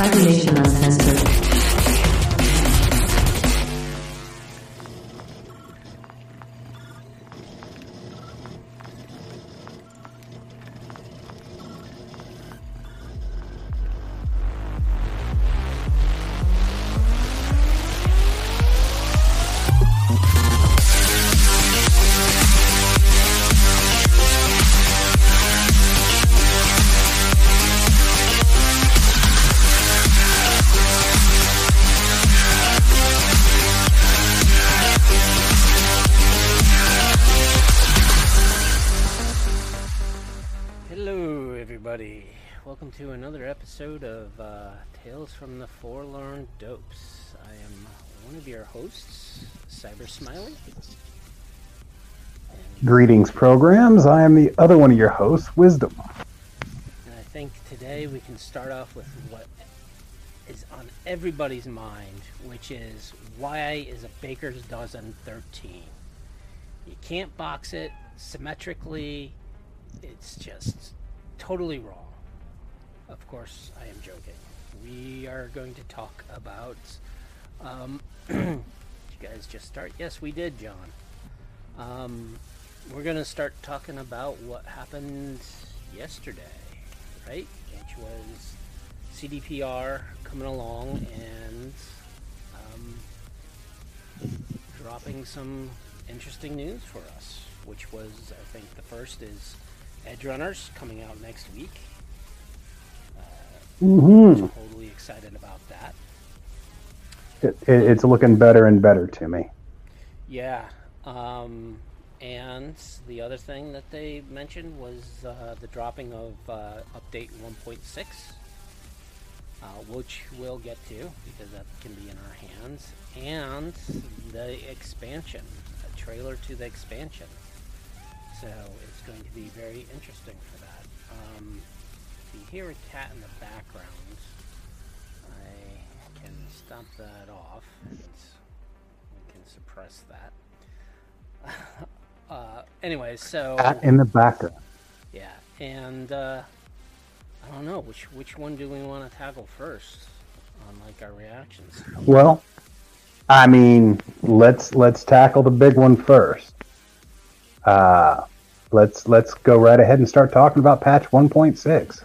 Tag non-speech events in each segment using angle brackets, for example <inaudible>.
Cybernation Welcome to another episode of uh, Tales from the Forlorn Dopes. I am one of your hosts, Cyber Smiley. And, Greetings, programs. I am the other one of your hosts, Wisdom. and I think today we can start off with what is on everybody's mind, which is why is a baker's dozen 13? You can't box it symmetrically. It's just totally wrong. Of course, I am joking. We are going to talk about. Um, <clears throat> you guys just start? Yes, we did, John. Um, we're going to start talking about what happened yesterday, right? Which was CDPR coming along and um, dropping some interesting news for us, which was, I think, the first is Edge Runners coming out next week. Mm-hmm. Totally excited about that. It, it, it's looking better and better to me. Yeah. Um, and the other thing that they mentioned was uh, the dropping of uh, update 1.6, uh, which we'll get to because that can be in our hands, and the expansion, a trailer to the expansion. So it's going to be very interesting for that. Um, you hear a cat in the background, I can stop that off. It's, we can suppress that. <laughs> uh, anyways, so Cat in the background. yeah, and uh, I don't know which which one do we want to tackle first on like our reactions. Well, I mean, let's let's tackle the big one first. Uh, let's let's go right ahead and start talking about patch 1.6.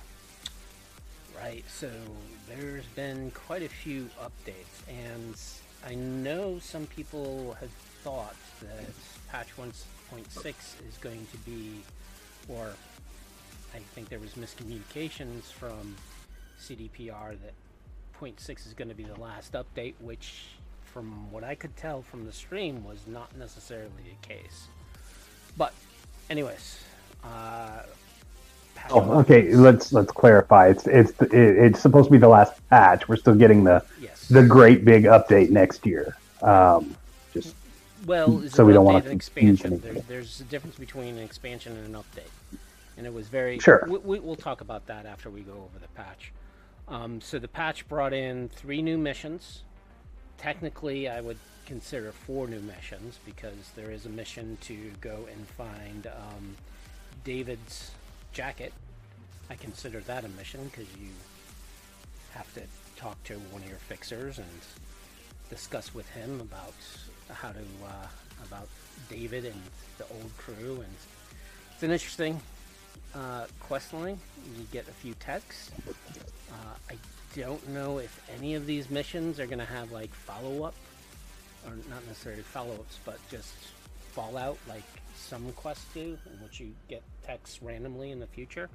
quite a few updates, and I know some people have thought that patch 1.6 is going to be, or I think there was miscommunications from CDPR that 0.6 is going to be the last update, which, from what I could tell from the stream, was not necessarily the case. But, anyways, uh, Oh, okay. Let's let's clarify. It's it's it's supposed to be the last patch. We're still getting the Yes. the great big update next year. Um, just Well, so we don't and confuse expansion. There, there's a difference between an expansion and an update, and it was very. Sure. We, we, we'll talk about that after we go over the patch. Um, so the patch brought in three new missions. Technically, I would consider four new missions because there is a mission to go and find um, David's jacket. I consider that a mission because you have to talk to one of your fixers and discuss with him about how to uh, about David and the old crew, and it's an interesting uh, quest line. You get a few texts, Uh, I don't know if any of these missions are going to have like follow up, or not necessarily follow ups, but just fallout like some quests do, in which you get texts randomly in the future.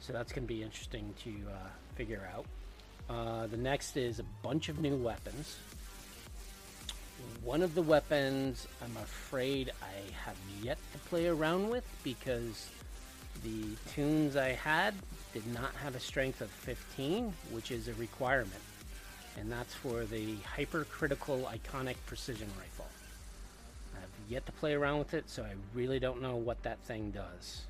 So that's going to be interesting to uh, figure out. Uh, the next is a bunch of new weapons. One of the weapons I'm afraid I have yet to play around with because the tunes I had did not have a strength of 15, which is a requirement. And that's for the hypercritical iconic precision rifle. Yet to play around with it, so I really don't know what that thing does.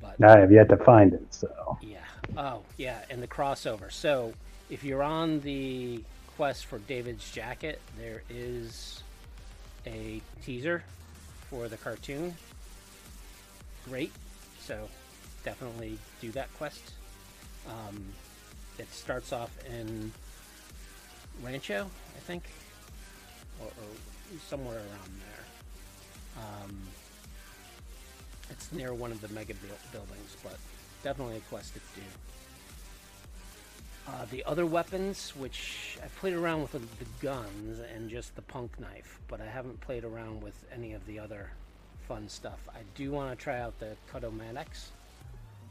But I have yet to find it, so yeah. Oh, yeah, and the crossover. So, if you're on the quest for David's jacket, there is a teaser for the cartoon. Great. So, definitely do that quest. Um, it starts off in Rancho, I think, or, or somewhere around there. Um, it's near one of the mega buildings, but definitely a quest to do. Uh, the other weapons, which I played around with the, guns and just the punk knife, but I haven't played around with any of the other fun stuff. I do want to try out the Cut-O-Matics,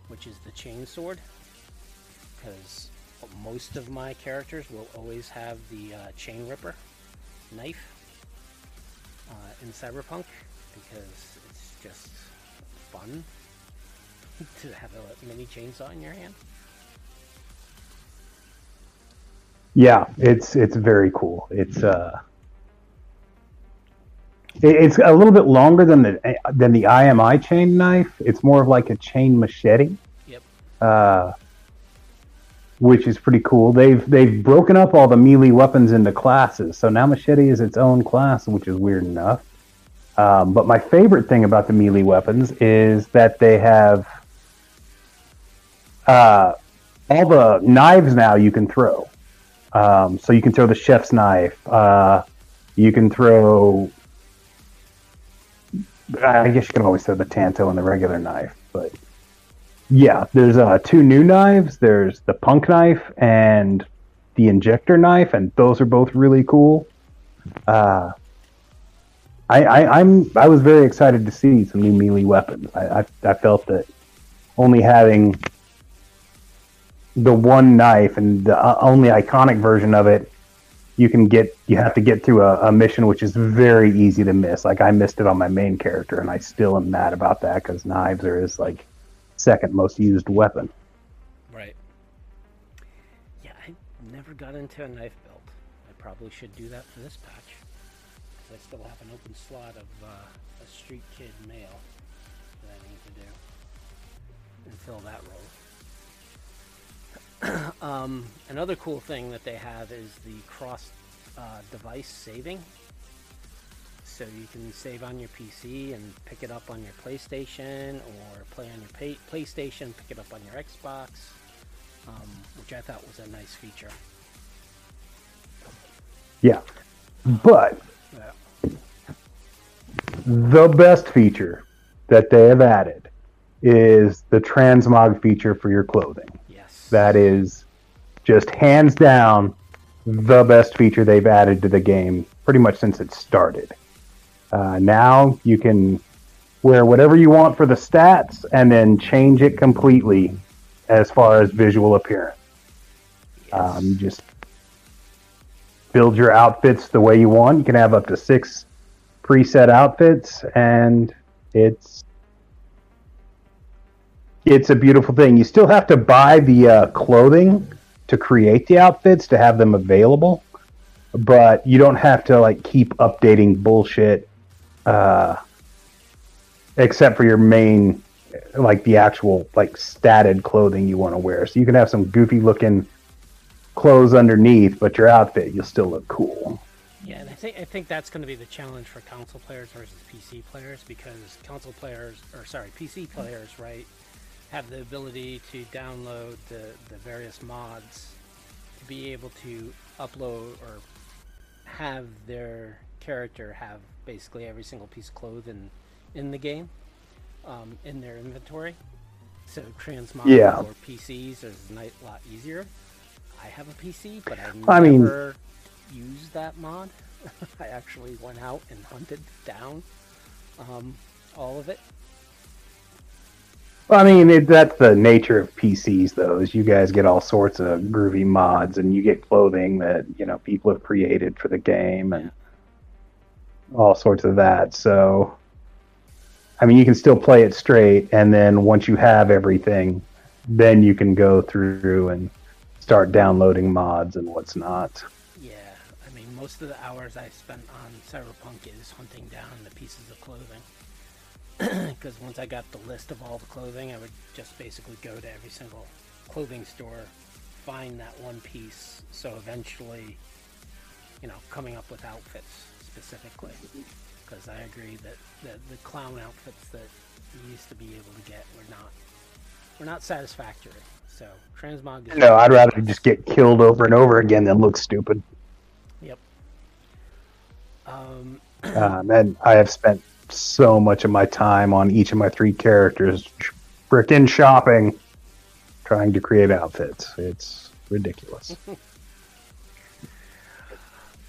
which is the chain sword, because most of my characters will always have the uh, chain ripper knife uh, in Cyberpunk, because it's just fun <laughs> to have a mini chainsaw in your hand. yeah, it's it's very cool. It's uh, it- it's a little bit longer than the than the IMI chain knife. It's more of like a chain machete. Yep. uh, which is pretty cool. They've they've broken up all the melee weapons into classes, so now machete is its own class, which is weird enough. Um, but my favorite thing about the melee weapons is that they have uh, all the knives now you can throw. Um, so you can throw the chef's knife. Uh, you can throw. I guess you can always throw the tanto and the regular knife, but yeah, there's uh, two new knives. There's the punk knife and the injector knife, and those are both really cool. Uh, I, I I'm I was very excited to see some new melee weapons. I I, I felt that only having the one knife and the uh, only iconic version of it, you can get you have to get through a, a mission which is very easy to miss. Like I missed it on my main character, and I still am mad about that because knives are his like second most used weapon. Right. Yeah, I never got into a knife build. I probably should do that for this patch. 'Cause I still have an open slot of uh, a street kid male that I need to do and fill that role. <clears throat> um, another cool thing that they have is the cross uh, device saving. So you can save on your PC and pick it up on your PlayStation, or play on your pay- PlayStation, pick it up on your Xbox, um, which I thought was a nice feature. Yeah, but. The best feature that they have added is the transmog feature for your clothing. Yes. That is just hands down the best feature they've added to the game pretty much since it started. Uh, now you can wear whatever you want for the stats and then change it completely as far as visual appearance. Um, you just build your outfits the way you want. You can have up to six preset outfits, and it's it's a beautiful thing. You still have to buy the uh, clothing to create the outfits to have them available, but you don't have to like keep updating bullshit, uh, except for your main, like the actual like statted clothing you want to wear. So you can have some goofy looking clothes underneath, but your outfit you'll still look cool. Yeah, and I think I think that's going to be the challenge for console players versus PC players because console players, or sorry, PC players, right, have the ability to download the the various mods to be able to upload or have their character have basically every single piece of clothing in the game um, in their inventory. So transmog Yeah. for PCs is a lot easier. I have a PC, but I I mean- never used that mod. <laughs> I actually went out and hunted down um, all of it. Well, I mean, it, that's the nature of PCs, though. Is you guys get all sorts of groovy mods, and you get clothing that you know people have created for the game, and all sorts of that. So, I mean, you can still play it straight, and then once you have everything, then you can go through and start downloading mods and what's not. Yeah, I mean, most of the hours I spent on Cyberpunk is hunting down the pieces of clothing. <clears throat> Because once I got the list of all the clothing, I would just basically go to every single clothing store, find that one piece. So eventually, you know, coming up with outfits specifically. Because I agree that the, the clown outfits that you used to be able to get were not were not satisfactory. So transmog is No, I'd rather just get killed over and over again than look stupid. Yep. Um, <clears throat> Um, and I have spent so much of my time on each of my three characters frickin' shopping, trying to create outfits. It's ridiculous. <laughs>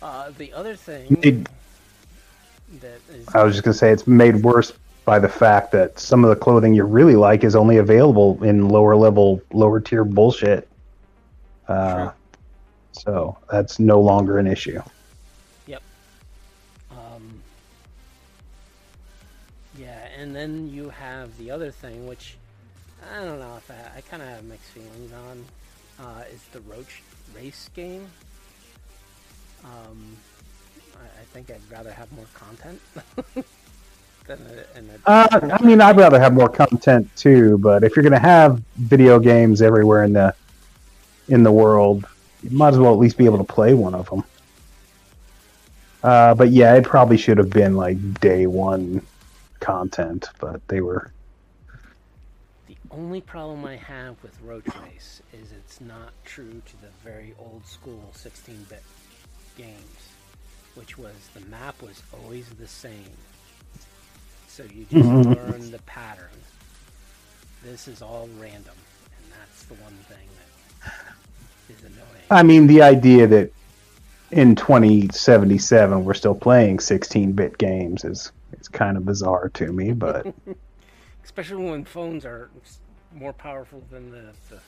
uh, the other thing It- that is I was just gonna say it's made worse by the fact that some of the clothing you really like is only available in lower level, lower tier bullshit. Uh, so that's no longer an issue. Yep. Um, yeah, and then you have the other thing, which I don't know if I, I kind of have mixed feelings on, uh, is the Roach race game. Um, I, I think I'd rather have more content <laughs> than a, in a Uh, I mean, I'd rather have more content too, but if you're going to have video games everywhere in the in the world, you might as well at least be able to play one of them. Uh, but yeah, it probably should have been like day one content, but they were. The only problem I have with Roach Race is it's not true to the very old school 16-bit games, which was the map was always the same. So you just <laughs> learn the pattern. This is all random, and that's the one thing that <laughs> is annoying. I mean, the idea that in 2077 we're still playing 16-bit games is it's kind of bizarre to me, but <laughs> Especially when phones are more powerful than the, the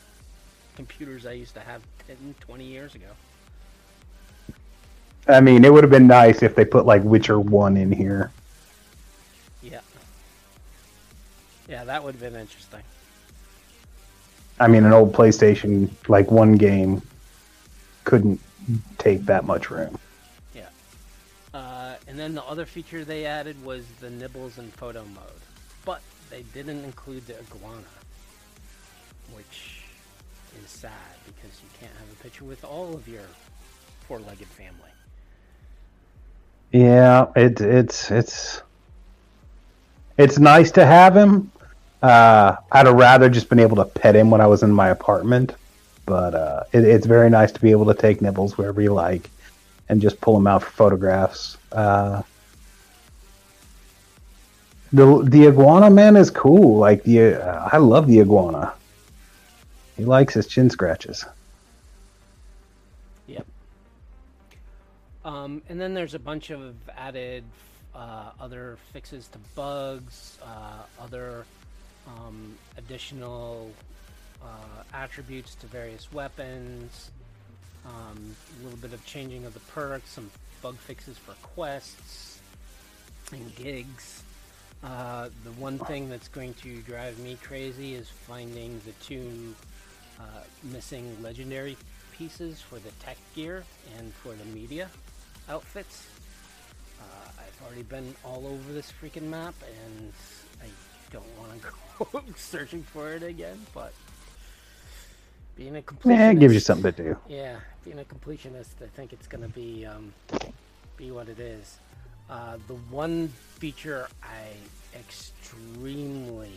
computers I used to have 10, 20 years ago. I mean, it would have been nice if they put like Witcher 1 in here. Yeah, that would have been interesting. I mean, an old PlayStation, like one game, couldn't take that much room. Yeah. Uh, and then the other feature they added was the nibbles and photo mode. But they didn't include the iguana, which is sad because you can't have a picture with all of your four legged family. Yeah, it, it's it's it's nice to have him. Uh, I'd have rather just been able to pet him when I was in my apartment, but uh, it, it's very nice to be able to take nibbles wherever you like and just pull him out for photographs. Uh, the the iguana man is cool. Like the uh, I love the iguana. He likes his chin scratches. Yep. Um, and then there's a bunch of added uh, other fixes to bugs, uh, other um, additional uh, attributes to various weapons, um, a little bit of changing of the perks, some bug fixes for quests and gigs. Uh, the one thing that's going to drive me crazy is finding the two uh, missing legendary pieces for the tech gear and for the media outfits. Uh, I've already been all over this freaking map and I don't want to <laughs> go searching for it again, but being a completionist, Yeah, it gives you something to do. yeah, being a completionist, I think it's gonna be um, be what it is. Uh, the one feature I extremely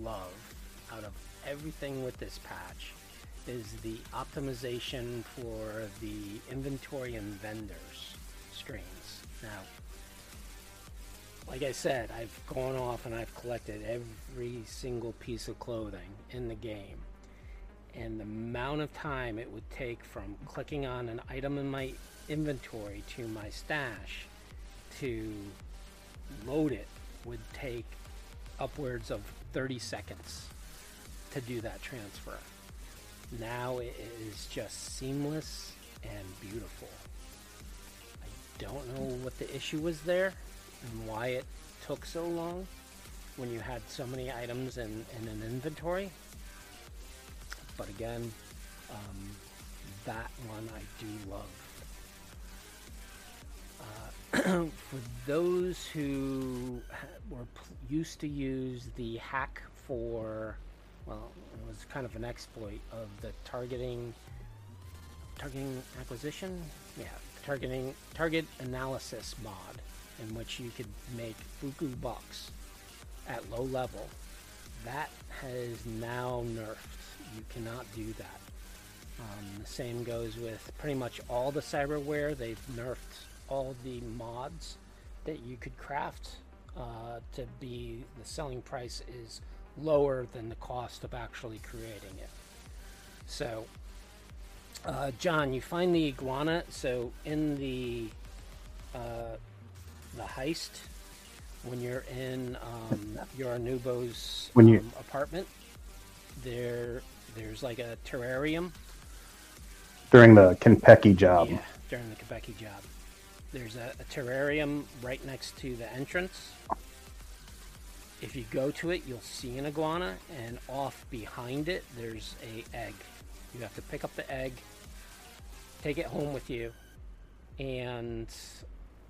love out of everything with this patch is the optimization for the inventory and vendors screens. Now, like I said, I've gone off and I've collected every single piece of clothing in the game. And the amount of time it would take from clicking on an item in my inventory to my stash to load it would take upwards of 30 seconds to do that transfer. Now it is just seamless and beautiful. I don't know what the issue was there and why it took so long when you had so many items in, in an inventory. But again, um, that one I do love. Uh, <clears throat> for those who were used to use the hack for, well, it was kind of an exploit of the targeting, targeting acquisition, yeah, targeting target analysis mod, in which you could make fuku bucks at low level. That has now nerfed. You cannot do that. Um, the same goes with pretty much all the cyberware. They've nerfed all the mods that you could craft uh, to be the selling price is lower than the cost of actually creating it. So, uh, John, you find the iguana. So in the uh, the heist, when you're in um, Yorinobu's When you- um, apartment, there there's like a terrarium during the Konpeki job. yeah, during the Konpeki job. There's a, a terrarium right next to the entrance. If you go to it, you'll see an iguana, and off behind it, there's a egg. You have to pick up the egg, take it home with you, and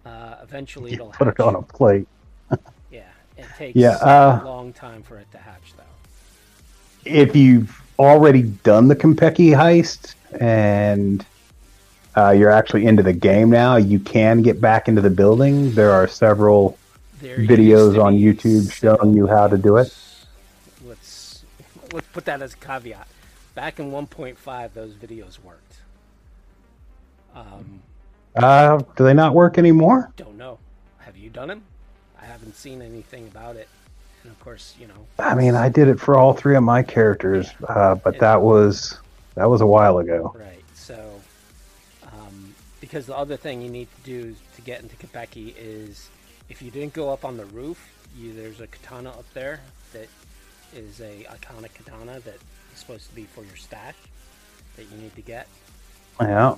uh, eventually it'll Put it on a plate. <laughs> Yeah, it <laughs> takes Yeah, uh, a long time for it to hatch, though. If you've already done the Konpeki heist and uh, you're actually into the game now, you can get back into the building. There are several There videos on YouTube showing you how to do it. Let's let's put that as a caveat. Back in 1.5, those videos worked. Um, Uh, do they not work anymore? don't know. Have you done them? I haven't seen anything about it. And of course, you know. I mean, I did it for all three of my characters, uh, but that was that was a while ago. Right. So, um, because the other thing you need to do to get into Konpeki is if you didn't go up on the roof, you, there's a katana up there that is a iconic katana that is supposed to be for your stash that you need to get. Yeah,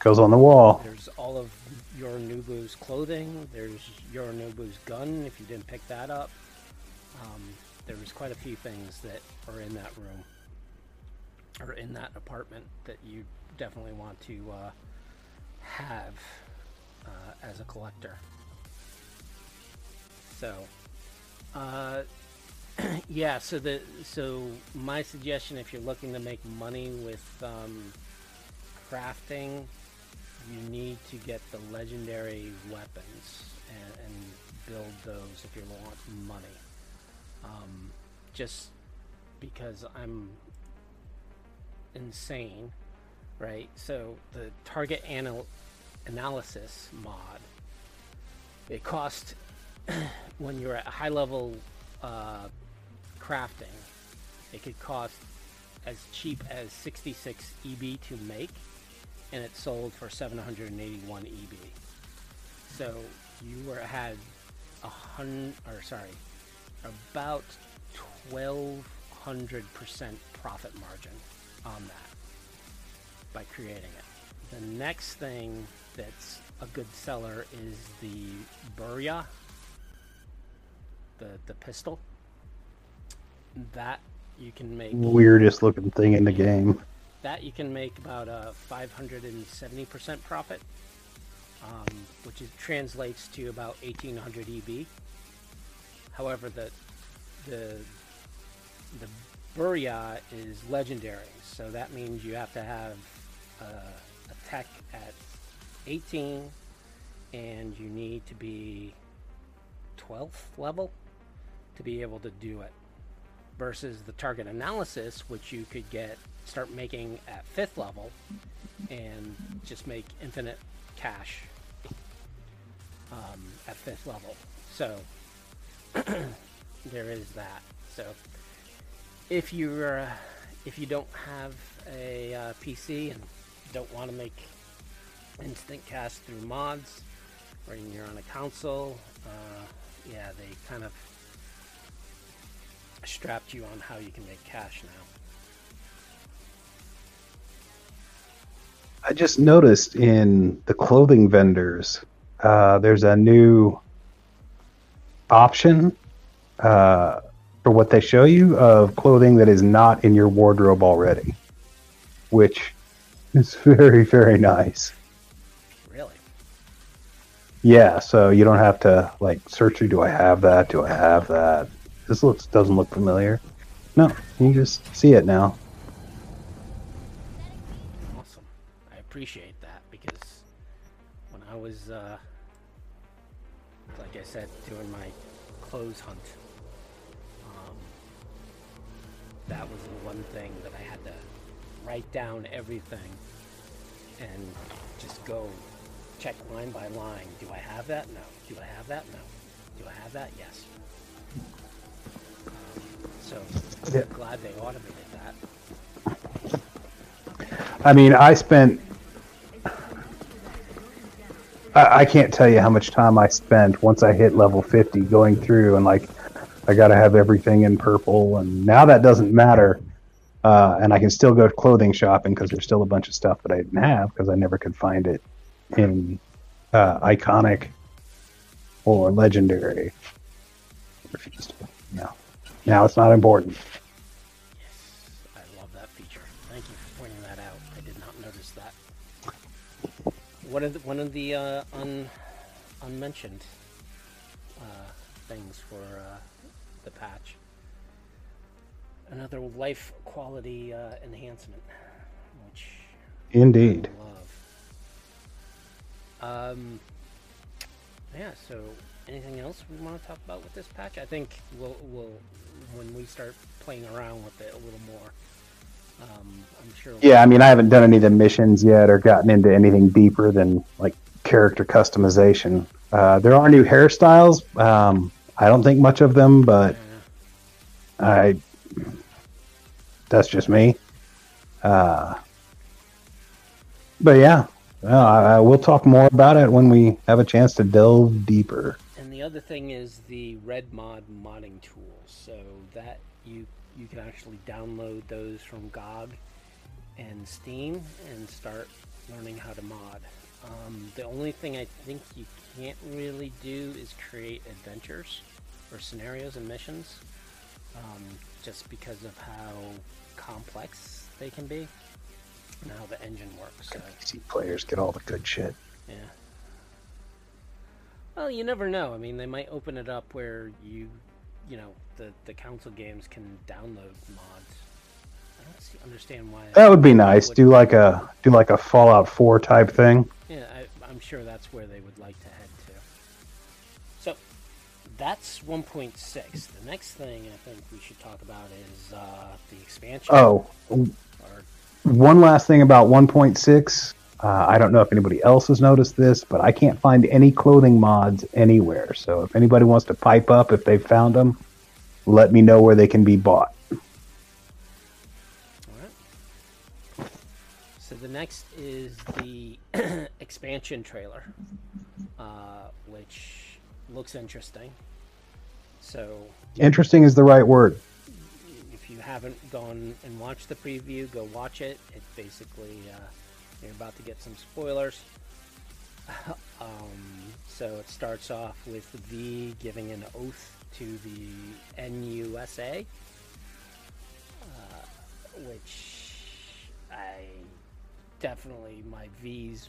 goes on the wall. There's all of Yorinobu's clothing. There's Yorinobu's gun if you didn't pick that up. Um, there was quite a few things that are in that room or in that apartment that you definitely want to uh, have uh, as a collector. So, uh, <clears throat> yeah. So the so my suggestion, if you're looking to make money with um, crafting, you need to get the legendary weapons and, and build those if you want money. Um, just because I'm insane, right? So the target anal- analysis mod, it cost <clears throat> when you're at high level uh, crafting, it could cost as cheap as 66 EB to make, and it sold for 781 EB. So you were had a hundred, or sorry, about 1200 percent profit margin on that by creating it. The next thing that's a good seller is the Burya, the the pistol. That you can make Weirdest looking thing in the game. That you can make about a 570% profit, um, which is, translates to about 1800 EB. However, the the the Burya is legendary, so that means you have to have uh, a tech at 18, and you need to be 12th level to be able to do it versus the target analysis, which you could get start making at fifth level and just make infinite cash um, at fifth level. So <clears throat> there is that. So if you're uh, if you don't have a uh, PC and don't want to make instant cash through mods, or you're on a console, uh, yeah, they kind of strapped you on how you can make cash now. I just noticed in the clothing vendors, uh, there's a new option uh, for what they show you of clothing that is not in your wardrobe already, which is <laughs> very, very nice. Really? Yeah, so you don't have to like search. Do I have that? Do I have that? This looks doesn't look familiar. No, you just see it now. Awesome. I appreciate that because when I was, uh, like I said, doing my clothes hunt, um, that was the one thing that I had to write down everything and just go check line by line. Do I have that? No. Do I have that? No. Do I have that? Yes. So Yeah. I'm glad they automated that. I mean, I spent. I, I can't tell you how much time I spent once I hit level 50 going through and like, I got to have everything in purple. And now that doesn't matter. Uh, and I can still go clothing shopping because there's still a bunch of stuff that I didn't have because I never could find it in uh, iconic or legendary. Refused. No. Now it's not important. I love that feature. Thank you for pointing that out. I did not notice that. One of the, one of the uh, un, unmentioned uh, things for uh, the patch. Another life quality uh, enhancement, which Indeed. I love. Um, yeah. So, anything else we want to talk about with this patch? I think we'll we'll when we start playing around with it a little more. Um, I'm sure. Yeah, I mean, I haven't done any of the missions yet or gotten into anything deeper than like character customization. Uh, there are new hairstyles. Um, I don't think much of them, but I that's just me. Uh, but yeah, well, I, I, we'll talk more about it when we have a chance to delve deeper. The other thing is the Red Mod modding tools. So that you you can actually download those from GOG and Steam and start learning how to mod. Um, the only thing I think you can't really do is create adventures or scenarios and missions, um, just because of how complex they can be and how the engine works. So, See players get all the good shit. yeah. Well, you never know. I mean, they might open it up where you, you know, the the council games can download mods. I don't see, understand why. That would be nice. Do like a do like a Fallout Four type thing. Yeah, I, I'm sure that's where they would like to head to. So that's 1.6. The next thing I think we should talk about is uh, the expansion. Oh, Or, one last thing about 1.6. Uh, I don't know if anybody else has noticed this, but I can't find any clothing mods anywhere. So if anybody wants to pipe up, if they've found them, let me know where they can be bought. Alright. So the next is the <clears throat> expansion trailer, uh, which looks interesting. So Interesting is the right word. if you haven't gone and watched the preview, go watch it. It basically uh, you're about to get some spoilers. <laughs> um, so it starts off with the V giving an oath to the NUSA, uh, which I definitely my V's,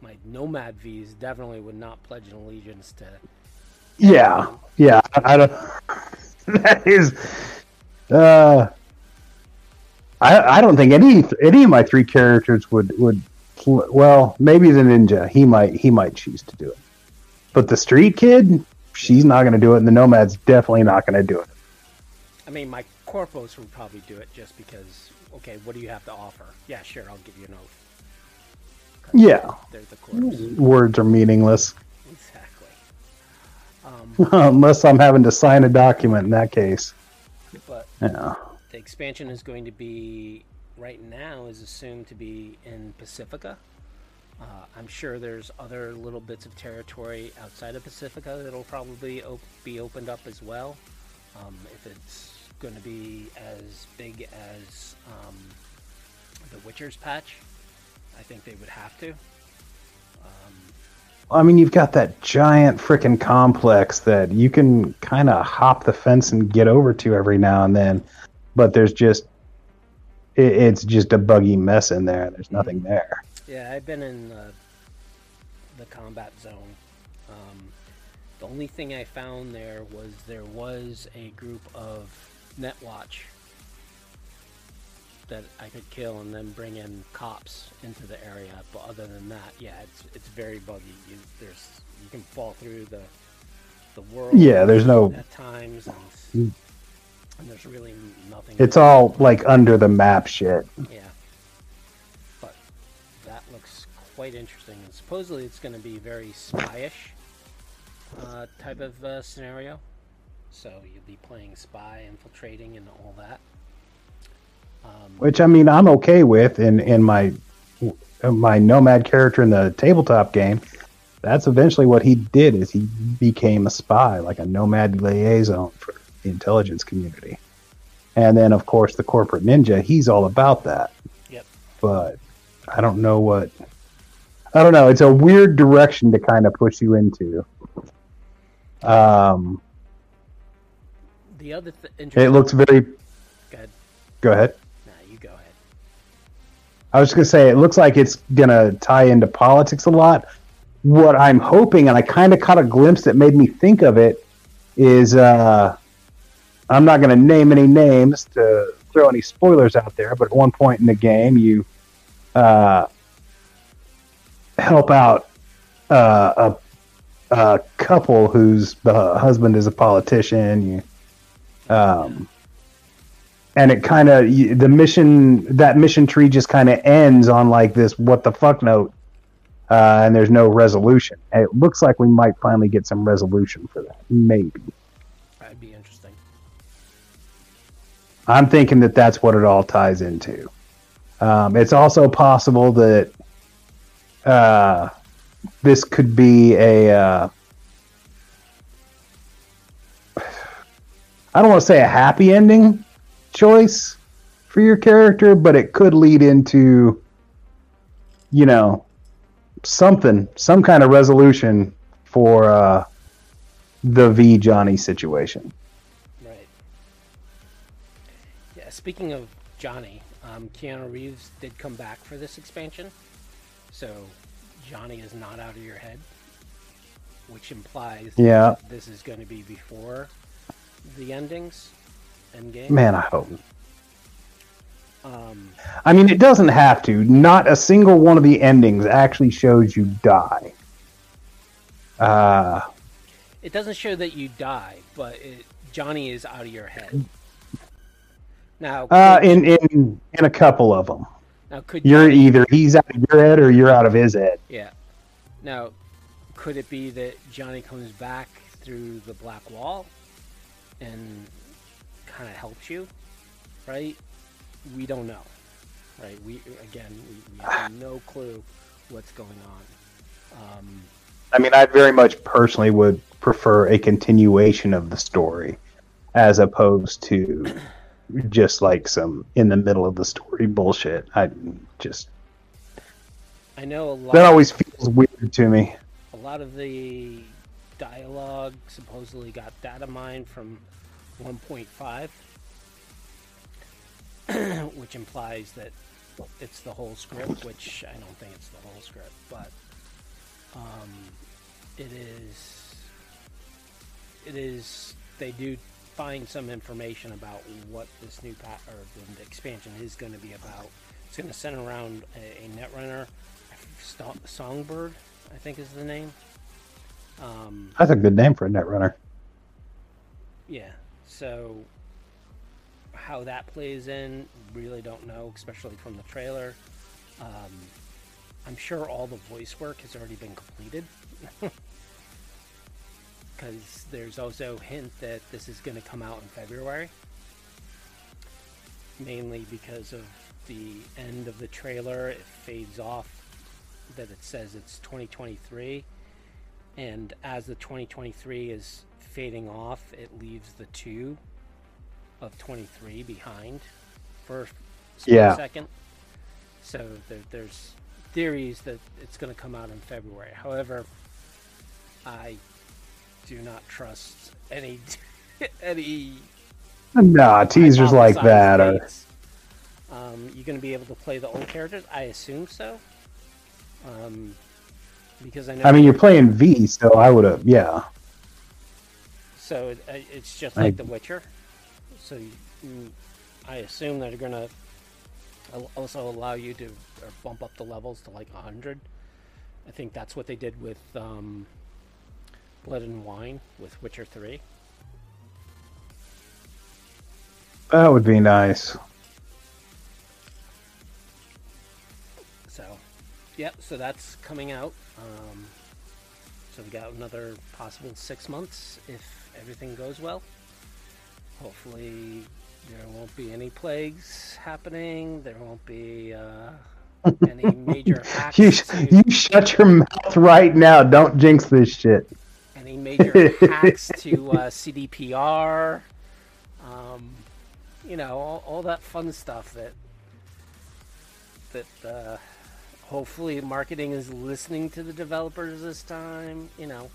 my Nomad V's definitely would not pledge an allegiance to. Yeah, yeah. I don't. <laughs> That is. Uh, I I don't think any any of my three characters would would. Well, maybe the ninja. He might he might choose to do it, but the street kid, she's not going to do it, and the nomad's definitely not going to do it. I mean, my corpos would probably do it just because. Okay, what do you have to offer? Yeah, sure, I'll give you an oath. Yeah. they're the corpse. Words are meaningless. Exactly. Um, <laughs> Unless I'm having to sign a document in that case. but Yeah. Expansion is going to be right now is assumed to be in Pacifica. Uh, I'm sure there's other little bits of territory outside of Pacifica that'll probably op- be opened up as well. Um, if it's going to be as big as um, the Witcher's patch, I think they would have to. Um, I mean, you've got that giant freaking complex that you can kind of hop the fence and get over to every now and then, but there's just it, it's just a buggy mess in there. There's nothing there. Yeah, I've been in the, the combat zone. Um, the only thing I found there was there was a group of Netwatch that I could kill and then bring in cops into the area. But other than that, yeah, it's it's very buggy. You, there's you can fall through the the world. Yeah, there's no- at times, and, and there's really nothing. It's all like under the map shit. Yeah. But that looks quite interesting. And supposedly it's going to be very spy-ish uh, type of uh, scenario. So you'll be playing spy, infiltrating, and all that. Um, which I mean I'm okay with in in my my nomad character in the tabletop game. That's eventually what he did is he became a spy, like a nomad liaison for the intelligence community. And then of course the corporate ninja, he's all about that. Yep. But I don't know what I don't know, it's a weird direction to kind of push you into. Um the other th- it looks very Go ahead. go ahead. Nah, you go ahead. I was just gonna say it looks like it's gonna tie into politics a lot. What I'm hoping, and I kind of caught a glimpse that made me think of it, is uh, I'm not gonna name any names to throw any spoilers out there, but at one point in the game, you uh, help out uh, a, a couple whose the husband is a politician. You um, and it kind of the mission that mission tree just kind of ends on like this what the fuck note uh, and there's no resolution and it looks like we might finally get some resolution for that maybe i'm thinking that that's what it all ties into um, it's also possible that uh, this could be a uh, i don't want to say a happy ending choice for your character, but it could lead into, you know, something, some kind of resolution for uh, the V Johnny situation. Speaking of Johnny, um, Keanu Reeves did come back for this expansion. So Johnny is not out of your head, which implies Yeah. this is going to be before the endings, end game. Man, I hope. Um, I mean, it doesn't have to. Not a single one of the endings actually shows you die. Uh, it doesn't show that you die, but it, Johnny is out of your head. Now, uh, in in in a couple of them, now could you're either he's out of your head or you're out of his head. Yeah. Now, could it be that Johnny comes back through the black wall and kind of helps you? Right? We don't know. Right? We again, we, we have no clue what's going on. Um, I mean, I very much personally would prefer a continuation of the story as opposed to just like some in the middle of the story bullshit. I just I know a lot. that always feels weird to me. a lot of the dialogue supposedly got data mined from 1.5, <clears throat> which implies that it's the whole script, which I don't think it's the whole script, but um, it is. It is. They do find some information about what this new pat or the expansion is going to be about. It's going to center around a, a netrunner, Songbird, I think is the name. Um, That's a good name for a netrunner. yeah. So how that plays in, really don't know, especially from the trailer. Um, I'm sure all the voice work has already been completed. <laughs> because there's also hint that this is going to come out in February, mainly because of the end of the trailer. It fades off that it says it's 2023, and as the 2023 is fading off, it leaves the two of 23 behind for a Yeah. second. So there, there's theories that it's going to come out in February. However, I do not trust any <laughs> any Nah, teasers like that are. Um, you're going to be able to play the old characters. I assume so. Um, because I know. I mean, you're playing V, so I would have. Yeah. So it, uh, it's just I- like The Witcher. So you, I assume that they're gonna also allow you to bump up the levels to like hundred. I think that's what they did with um, Blood and Wine with Witcher Three. That would be nice. So, yep. So that's coming out. Um, so we got another possible six months if everything goes well. Hopefully, there won't be any plagues happening. There won't be uh, any <laughs> major hacks. You, to, you shut your mouth right now. Don't jinx this shit. Major hacks <laughs> to uh, CDPR. Um, you know, all, all that fun stuff that that uh, hopefully marketing is listening to the developers this time. You know,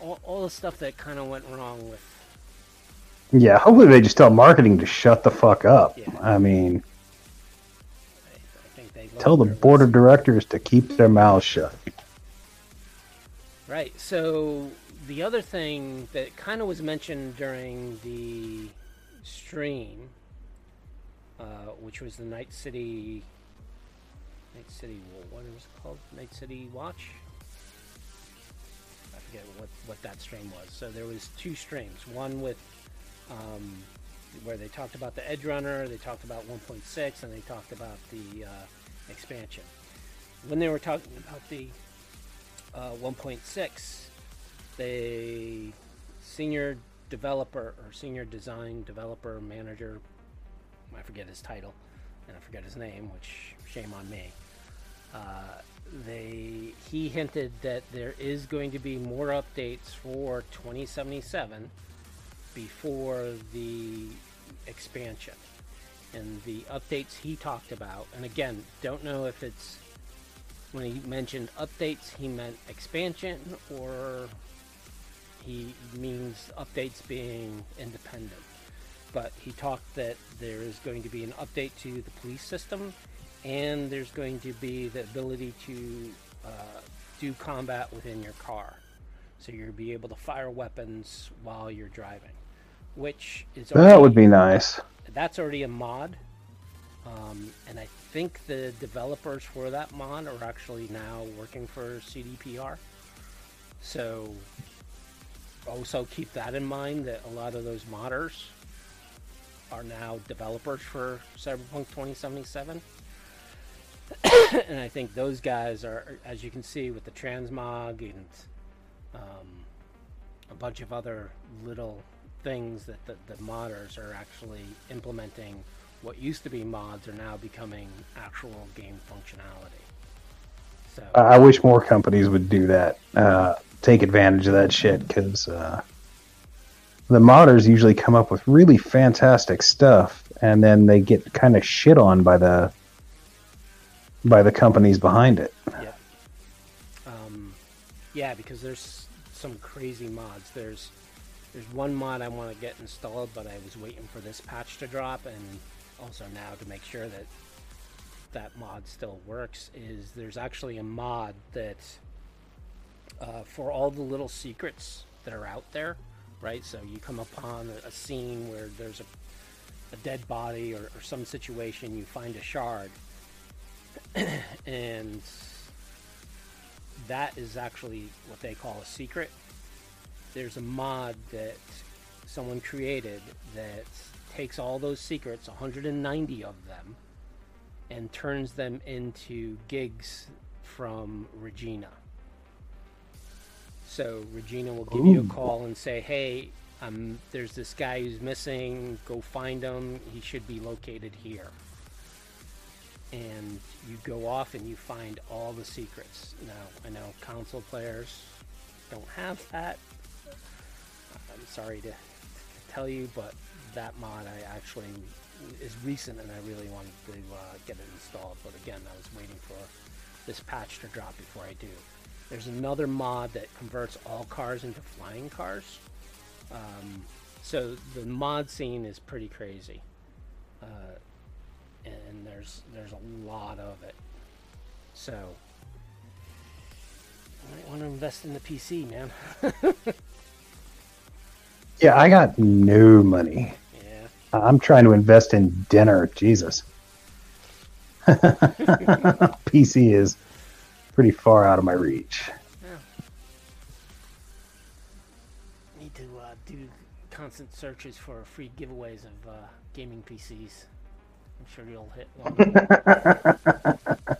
all, all the stuff that kind of went wrong with. Yeah, hopefully they just tell marketing to shut the fuck up. Yeah. I mean, I, I tell the board of directors to keep their mouths shut. Right. So the other thing that kind of was mentioned during the stream, uh, which was the Night City, Night City, what was it called? Night City Watch. I forget what what that stream was. So there was two streams. One with um, where they talked about the Edge Runner, they talked about 1.6, and they talked about the uh, expansion. When they were talking about the uh, 1.6, the senior developer or senior design developer manager, I forget his title, and I forget his name, which shame on me. Uh, they he hinted that there is going to be more updates for 2077 before the expansion. And the updates he talked about, and again, don't know if it's when he mentioned updates, he meant expansion or he means updates being independent. But he talked that there is going to be an update to the police system and there's going to be the ability to uh, do combat within your car. So you'll be able to fire weapons while you're driving, which is That already- would be nice. that's already a mod. Um, and I think the developers for that mod are actually now working for CDPR. So also keep that in mind that a lot of those modders are now developers for Cyberpunk 2077. <coughs> and I think those guys are, as you can see, with the transmog and um, a bunch of other little things that the, the modders are actually implementing. What used to be mods are now becoming actual game functionality. So I I wish more companies would do that. Uh, take advantage of that shit because uh, the modders usually come up with really fantastic stuff, and then they get kind of shit on by the by the companies behind it. yeah, um, yeah, because there's some crazy mods. There's there's one mod I want to get installed, but I was waiting for this patch to drop, and also now to make sure that that mod still works. Is there's actually a mod that uh, for all the little secrets that are out there, right? So you come upon a, scene where there's a, a dead body or, or some situation, you find a shard, <clears throat> and that is actually what they call a secret. There's a mod that someone created that takes all those secrets, 190 of them, and turns them into gigs from Regina. So Regina will give you a call and say, "Hey, um, there's this guy who's missing. Go find him. He should be located here." And you go off and you find all the secrets. Now, I know console players don't have that. I'm sorry to, to tell you, but that mod I actually is recent and I really wanted to uh, get it installed. But again, I was waiting for this patch to drop before I do. There's another mod that converts all cars into flying cars. Um, so the mod scene is pretty crazy, uh, and there's there's a lot of it. So you might want to invest in the PC, man. <laughs> Yeah, I got no money. I'm trying to invest in dinner. Jesus. <laughs> PC is pretty far out of my reach. Yeah. Need to uh, do constant searches for free giveaways of uh, gaming PCs. I'm sure you'll hit one. <laughs>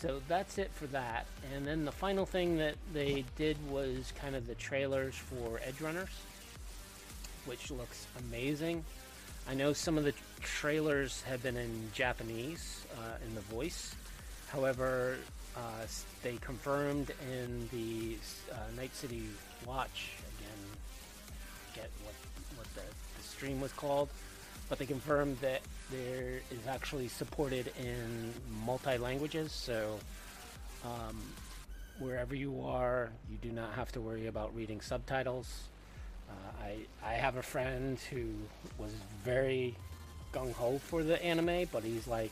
so that's it for that. And then the final thing that they did was kind of the trailers for Edge Runners, which looks amazing. I know some of the trailers have been in Japanese uh, in the voice. However, uh, they confirmed in the uh, Night City Watch again. Get what what the, the stream was called, but they confirmed that there is actually supported in multi languages. So um, wherever you are, you do not have to worry about reading subtitles. Uh, I I have a friend who was very gung ho for the anime, but he's like,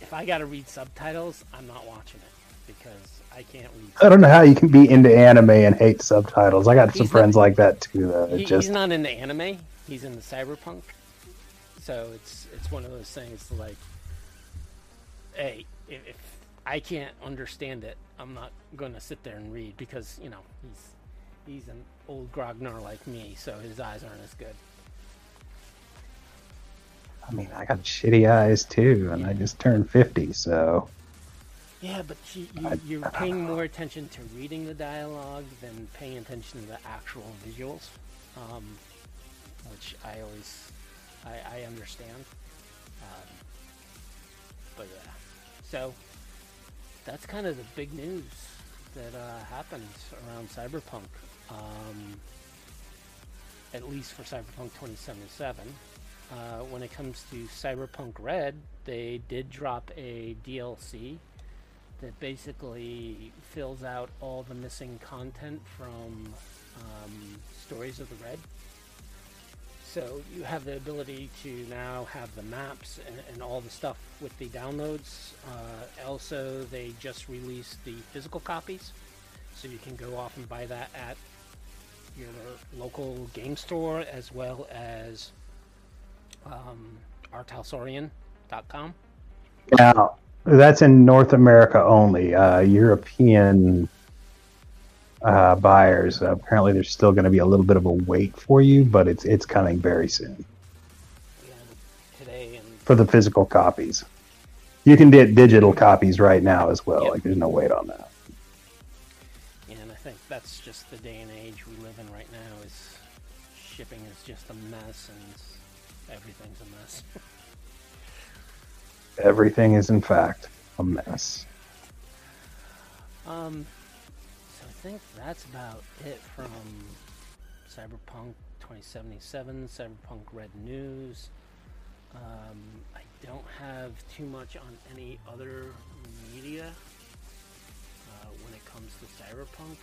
if I got to read subtitles, I'm not watching it because I can't read. I don't know how you can be into anime and hate subtitles. I got some He's friends not- like that too. Though. He, just he's not into anime. He's into cyberpunk. So it's it's one of those things like, hey, if, if I can't understand it, I'm not gonna sit there and read because you know he's he's an old grognard like me, so his eyes aren't as good. I mean, I got shitty eyes too, and I just turned fifty, so Yeah, but you, you, you're paying more attention to reading the dialogue than paying attention to the actual visuals, um, which I always I, I understand. Um, but yeah, so that's kind of the big news that uh, happened around Cyberpunk. Um, at least for Cyberpunk 2077. Uh, when it comes to Cyberpunk Red, they did drop a DLC that basically fills out all the missing content from um, Stories of the Red. So you have the ability to now have the maps and, and all the stuff with the downloads. Uh, also, they just released the physical copies, so you can go off and buy that at your local game store as well as um, rtalsorian.com. now that's in North America only. Uh, European uh, buyers apparently there's still going to be a little bit of a wait for you, but it's it's coming very soon Yeah, today and for the physical copies. You can get digital copies right now as well. Yep. Like there's no wait on that. And I think that's just the day and age we live in right now. Is shipping is just a mess and everything's a mess. <laughs> Everything is in fact a mess. Um, so I think that's about it from Cyberpunk 2077, Cyberpunk Red News. Um, I don't have too much on any other media uh, when it comes to Cyberpunk.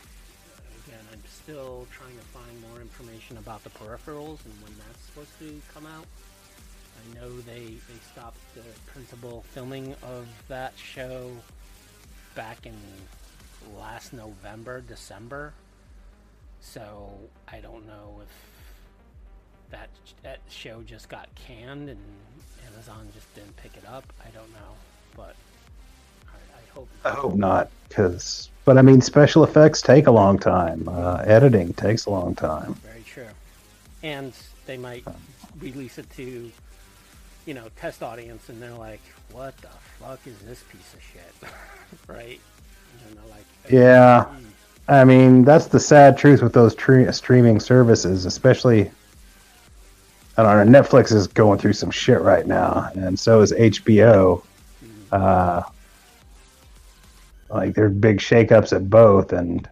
Again, I'm still trying to find more information about the peripherals and when that's supposed to come out. I know they, they stopped the principal filming of that show back in last November, December. So I don't know if that that show just got canned and Amazon just didn't pick it up. I don't know, but hope. I hope not, because. But I mean, special effects take a long time. Uh, editing takes a long time. Very true. And they might release it to, you know, test audience, and they're like, "What the fuck is this piece of shit?" <laughs> right? And they're like, Yeah. "Hmm, I mean, that's the sad truth with those tre- streaming services, especially. I don't know. Netflix is going through some shit right now, and so is HBO. Uh, like, there's big shakeups at both, and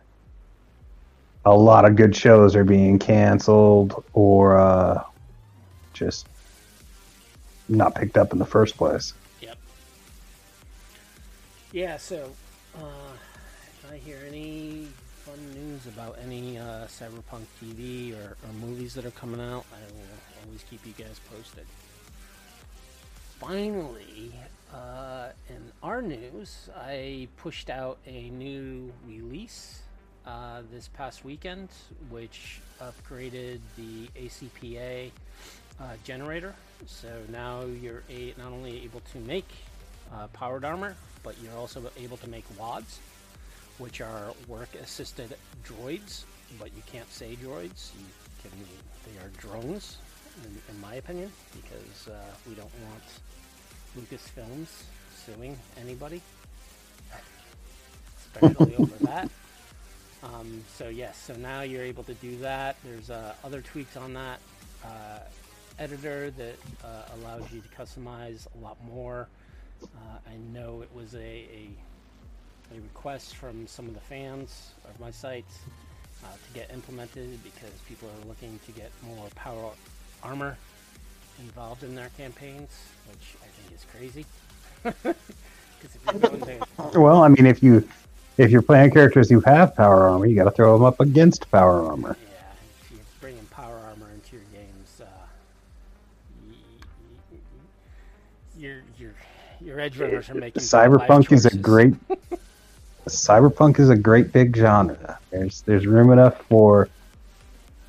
a lot of good shows are being canceled or uh, just not picked up in the first place. Yep. Yeah, so uh, if I hear any fun news about any uh, Cyberpunk TV or, or movies that are coming out, I will always keep you guys posted. Finally, uh, in our news, I pushed out a new release uh, this past weekend, which upgraded the ACPA uh, generator. So now you're a, not only able to make uh, powered armor, but you're also able to make WADs, which are work-assisted droids, but you can't say droids. You can, they are drones, in, in my opinion, because uh, we don't want Lucasfilms suing anybody, especially over that. Um, so yes, so now you're able to do that. There's uh, other tweaks on that uh, editor that uh, allows you to customize a lot more. Uh, I know it was a, a, a request from some of the fans of my sites uh, to get implemented because people are looking to get more power armor involved in their campaigns, which I is crazy. <laughs> Because if you're <laughs> going to Well, I mean, if you if you're playing characters who have power armor, you got to throw them up against power armor. Yeah, if you're bringing power armor into your games, uh, your your your edge runners are making Cyberpunk is a great Cyberpunk is a great big genre. There's there's room enough for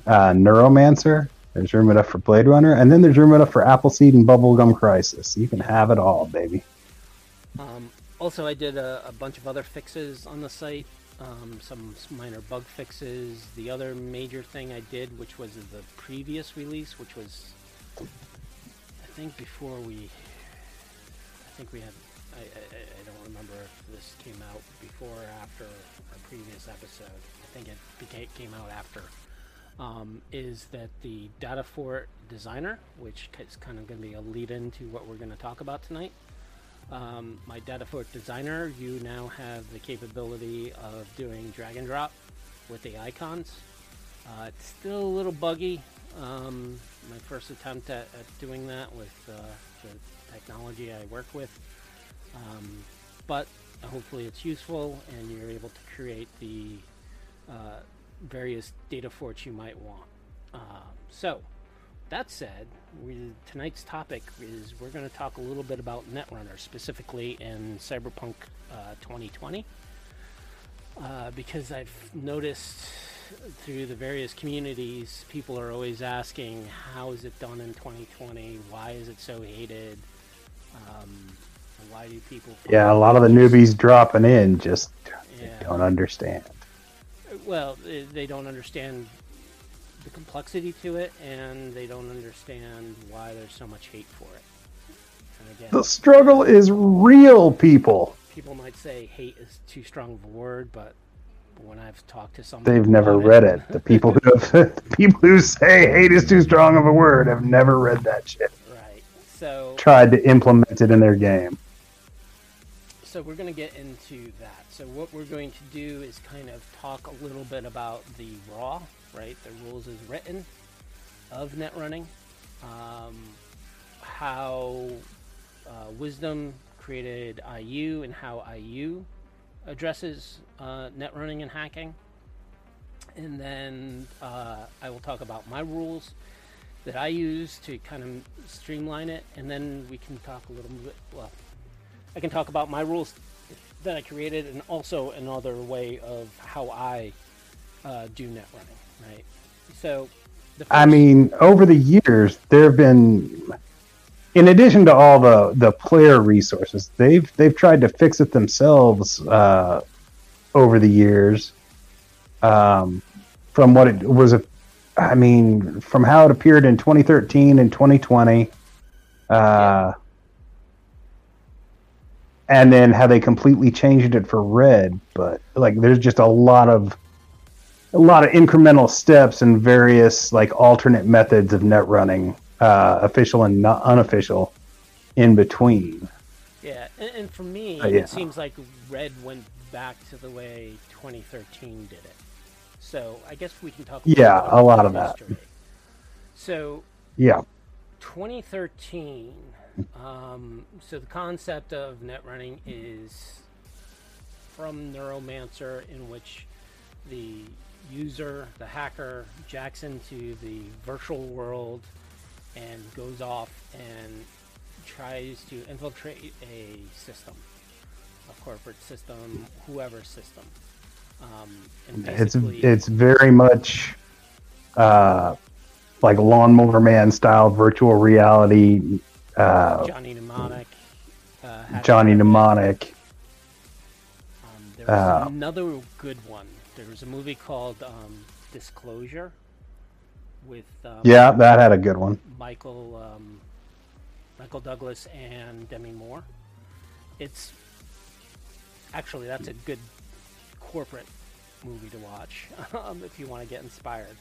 uh, Neuromancer. There's room enough for Blade Runner, and then there's room enough for Appleseed and Bubblegum Crisis. You can have it all, baby. Um, also, I did a, a bunch of other fixes on the site, um, some minor bug fixes. The other major thing I did, which was the previous release, which was, I think before we, I think we had, I, I, I- don't remember if this came out before or after our previous episode. I think it became, came out after. Um, is that the data Datafort designer, which is kind of going to be a lead into what we're going to talk about tonight um, my Datafort designer, you now have the capability of doing drag and drop with the icons. Uh, it's still a little buggy. Um, my first attempt at, at doing that with uh, the technology I work with. Um, but hopefully it's useful and you're able to create the uh, various data forts you might want. Um, so, that said, we, tonight's topic is we're going to talk a little bit about Netrunner, specifically in Cyberpunk uh, 2020, uh, because I've noticed through the various communities, people are always asking, "How is it done in 2020? Why is it so hated? Um, why do people?" Yeah, a lot of the newbies dropping in just Yeah. don't understand. Well, they- don't understand the complexity to it, and they don't understand why there's so much hate for it. And again, The struggle is real, people. people might say hate is too strong of a word, but when I've talked to some, They've never read it. The people <laughs> who have, <laughs> the people who say hate is too strong of a word have never read that shit. right? So, Tried to implement it in their game. So we're going to get into that. So what we're going to do is kind of talk a little bit about the raw, right? The rules as written of net running, um, how uh, Wisdom created IU and how IU addresses uh, net running and hacking. And then uh, I will talk about my rules that I use to kind of streamline it, and then we can talk a little bit. Well, I can talk about my rules that I created, and also another way of how I uh, do net running. Right. So, the I mean, over the years, there have been, in addition to all the the player resources, they've they've tried to fix it themselves uh, over the years. Um, from what it was, a, I mean, from how it appeared in 2013 and 2020. Uh, and then how they completely changed it for red. But like, there's just a lot of a lot of incremental steps and various like alternate methods of net running, uh, official and not unofficial, in between. Yeah, and, and for me, Uh, yeah. it seems like Red went back to the way 2013 did it. So I guess we can talk. Yeah, a lot of that. So Yeah, 2013. Um, so the concept of net running is from Neuromancer, in which the user, the hacker, jacks into the virtual world and goes off and tries to infiltrate a system, a corporate system, whoever system. Um, it's it's very much uh, like lawnmower man style virtual reality. Uh, Johnny Mnemonic. Uh, Johnny. Mnemonic. Um, there was Uh, another good one. There was a movie called um, Disclosure with um, Yeah, that had a good one. Michael um, Michael Douglas and Demi Moore. It's actually that's a good corporate movie to watch <laughs> um, if you want to get inspired.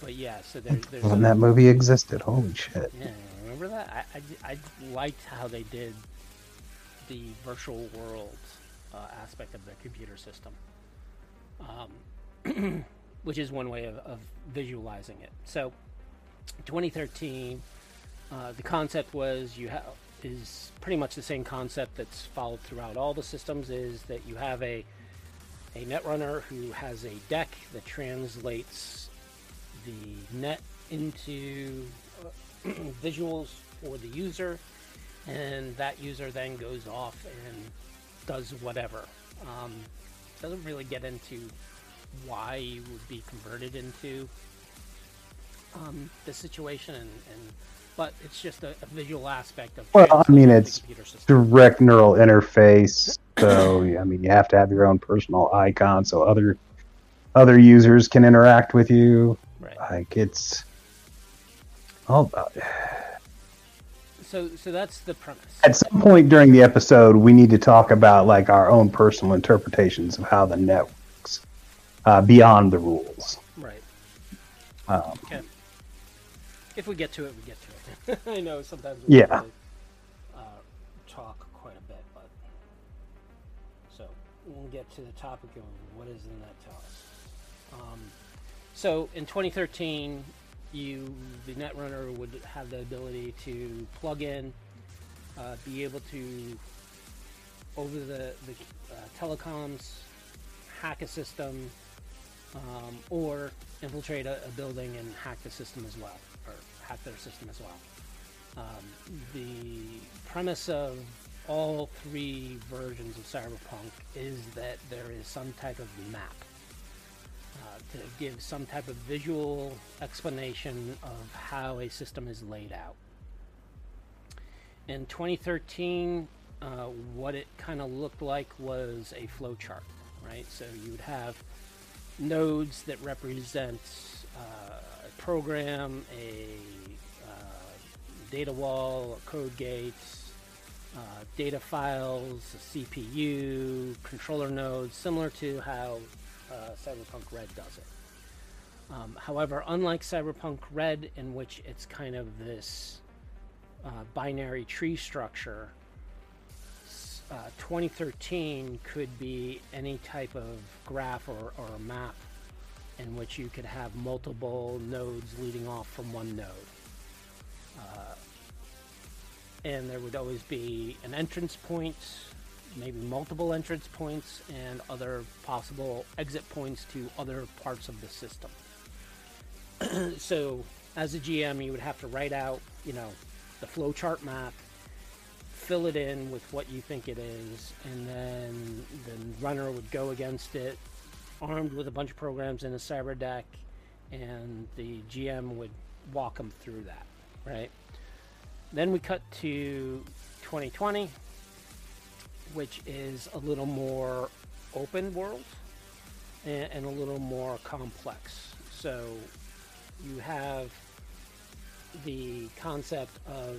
But yeah, so there, there's When that movie existed, holy shit! yeah, remember that? I, I, I liked how they did the virtual world uh, aspect of the computer system, um, <clears throat> which is one way of, of visualizing it. So, 2013, uh, the concept was you have is pretty much the same concept that's followed throughout all the systems. Is that you have a a netrunner who has a deck that translates the net into uh, <clears throat> visuals for the user, and that user then goes off and does whatever. Um, doesn't really get into why you would be converted into um, the situation, and, and but it's just a, a visual aspect of. Well, I mean, it's. Direct neural interface. So I mean, you have to have your own personal icon so other other users can interact with you. Right. Like it's all about. So, so that's the premise. At some point during the episode, we need to talk about like our own personal interpretations of how the net works uh, beyond the rules. Right. Um, Okay. If we get to it, we get to it. <laughs> I know sometimes we Yeah. to, uh, talk quite a bit, but so we'll get to the topic of what does the net tell us. Um, so in 2013, you the netrunner would have the ability to plug in, uh, be able to over the the uh, telecoms hack a system um, or infiltrate a, a building and hack the system as well, or hack their system as well. Um, the premise of all three versions of Cyberpunk is that there is some type of map to give some type of visual explanation of how a system is laid out. In 2013, uh, what it kind of looked like was a flowchart, right? So you would have nodes that represent uh, a program, a uh, data wall, code gates, uh, data files, CPU, controller nodes, similar to how uh, Cyberpunk Red does it. Um, however, unlike Cyberpunk Red, in which it's kind of this uh, binary tree structure, uh, 2013 could be any type of graph or, or map in which you could have multiple nodes leading off from one node. Uh, and there would always be an entrance point, maybe multiple entrance points, and other possible exit points to other parts of the system. <clears throat> so, as a GM, you would have to write out, you know, the flowchart map, fill it in with what you think it is, and then the runner would go against it, armed with a bunch of programs in a cyber deck, and the GM would walk them through that, right? Then we cut to 2020, which is a little more open world and, and a little more complex. So you have the concept of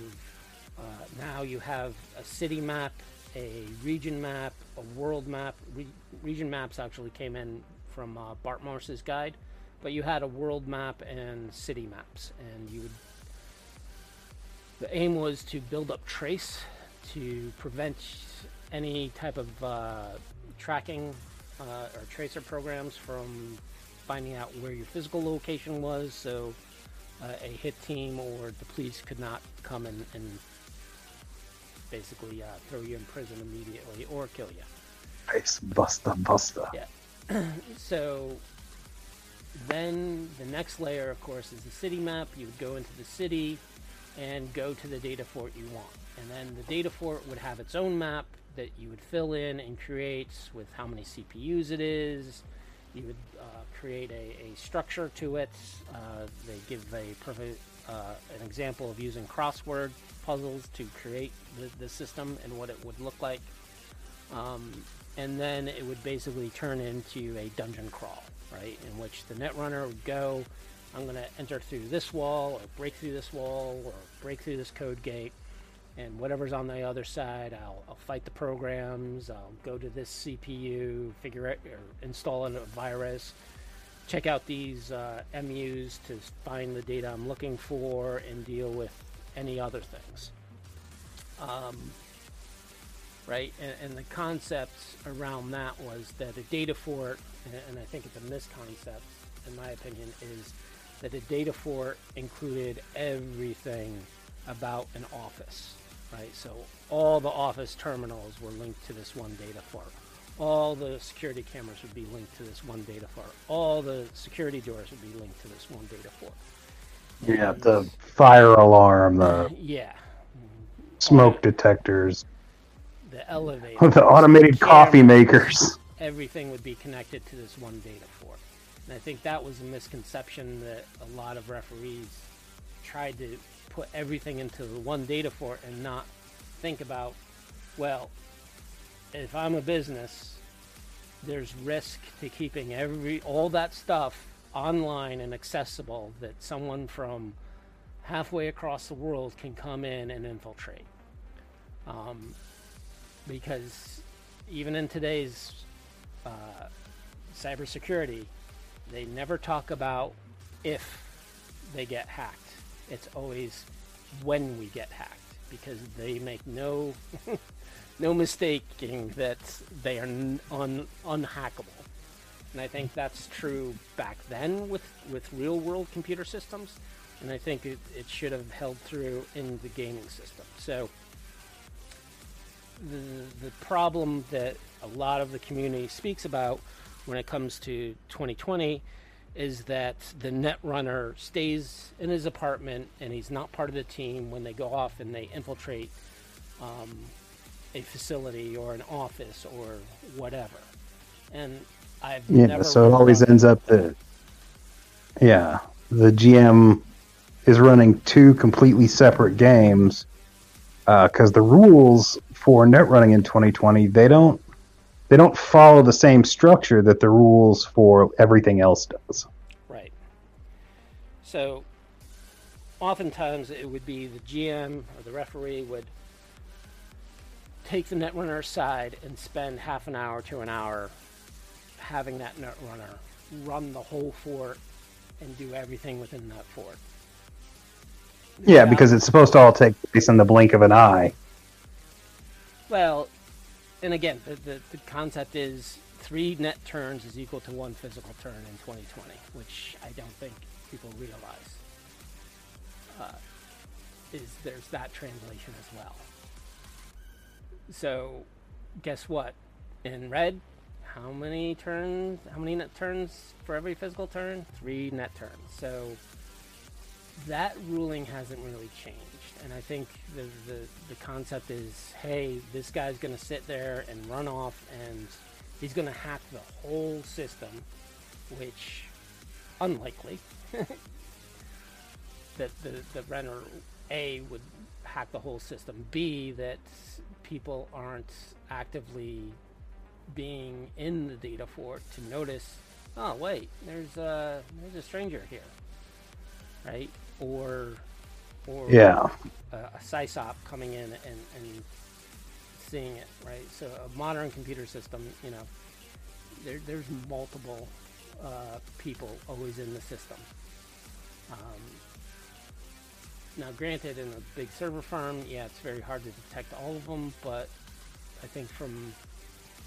uh, now you have a city map, a region map, a world map. Re- region maps actually came in from uh, Bartmoss's guide, but you had a world map and city maps, and you would. The aim was to build up trace to prevent any type of uh, tracking uh, or tracer programs from finding out where your physical location was, so uh, a hit team or the police could not come and, and basically uh, throw you in prison immediately or kill you. Nice, buster, buster. Yeah. <clears throat> so then the next layer, of course, is the city map. You would go into the city and go to the data fort you want. And then the data fort would have its own map that you would fill in and create with how many CPUs it is. You would uh, create a, a structure to it. Uh, they give a perfect uh, an example of using crossword puzzles to create the, the system and what it would look like. Um, and then it would basically turn into a dungeon crawl, right? In which the netrunner would go, I'm going to enter through this wall, or break through this wall, or break through this code gate, and whatever's on the other side, I'll, I'll fight the programs, I'll go to this CPU, figure out, or install a virus, check out these uh, MUs to find the data I'm looking for, and deal with any other things. Um, right? And, and, the concept around that was that a data fort, and I think it's a misconcept, in my opinion, is that a data fort included everything about an office, right? So all the office terminals were linked to this one data fort. All the security cameras would be linked to this one data fort. All the security doors would be linked to this one data fort. Yeah, the fire alarm, the <laughs> yeah, smoke detectors, the elevator, <laughs> the automated coffee makers. Everything would be connected to this one data fort. And I think that was a misconception that a lot of referees tried to put everything into the one data fort and not think about, well, if I'm a business, there's risk to keeping every all that stuff online and accessible that someone from halfway across the world can come in and infiltrate. Um, because even in today's uh, cybersecurity, they never talk about if they get hacked. It's always when we get hacked because they make no <laughs> no mistaking that they are un, unhackable. And I think that's true back then with, with real world computer systems. And I think it, it should have held through in the gaming system. So the, the problem that a lot of the community speaks about when it comes to 2020 is that the net runner stays in his apartment and he's not part of the team when they go off and they infiltrate um, a facility or an office or whatever. And I've yeah, so it always ends up that yeah, the GM is running two completely separate games because uh, the rules for net running in 2020 they don't they don't follow the same structure that the rules for everything else does. Right. So oftentimes it would be the GM or the referee would take the netrunner aside and spend half an hour to an hour having that netrunner run the whole fort and do everything within that fort. Yeah, because it's supposed to all take place in the blink of an eye. Well, and again, the, the, the, concept is three net turns is equal to one physical turn in 2020, which I don't think people realize. Uh, is there's that translation as well. So, guess what? In red, how many turns? How many net turns for every physical turn? Three net turns. So that ruling hasn't really changed. And I think the, the, the concept is hey, this guy's going to sit there and run off and he's going to hack the whole system, which, unlikely, <laughs> that the, the runner A would hack the whole system, B, that people aren't actively being in the data fort to notice, oh wait, there's a there's a stranger here, right? Or or Yeah. a, a SysOp coming in and, and seeing it, right? So a modern computer system, you know, there, there's multiple uh, people always in the system. Um, now, granted, in a big server farm, yeah, it's very hard to detect all of them, but I think from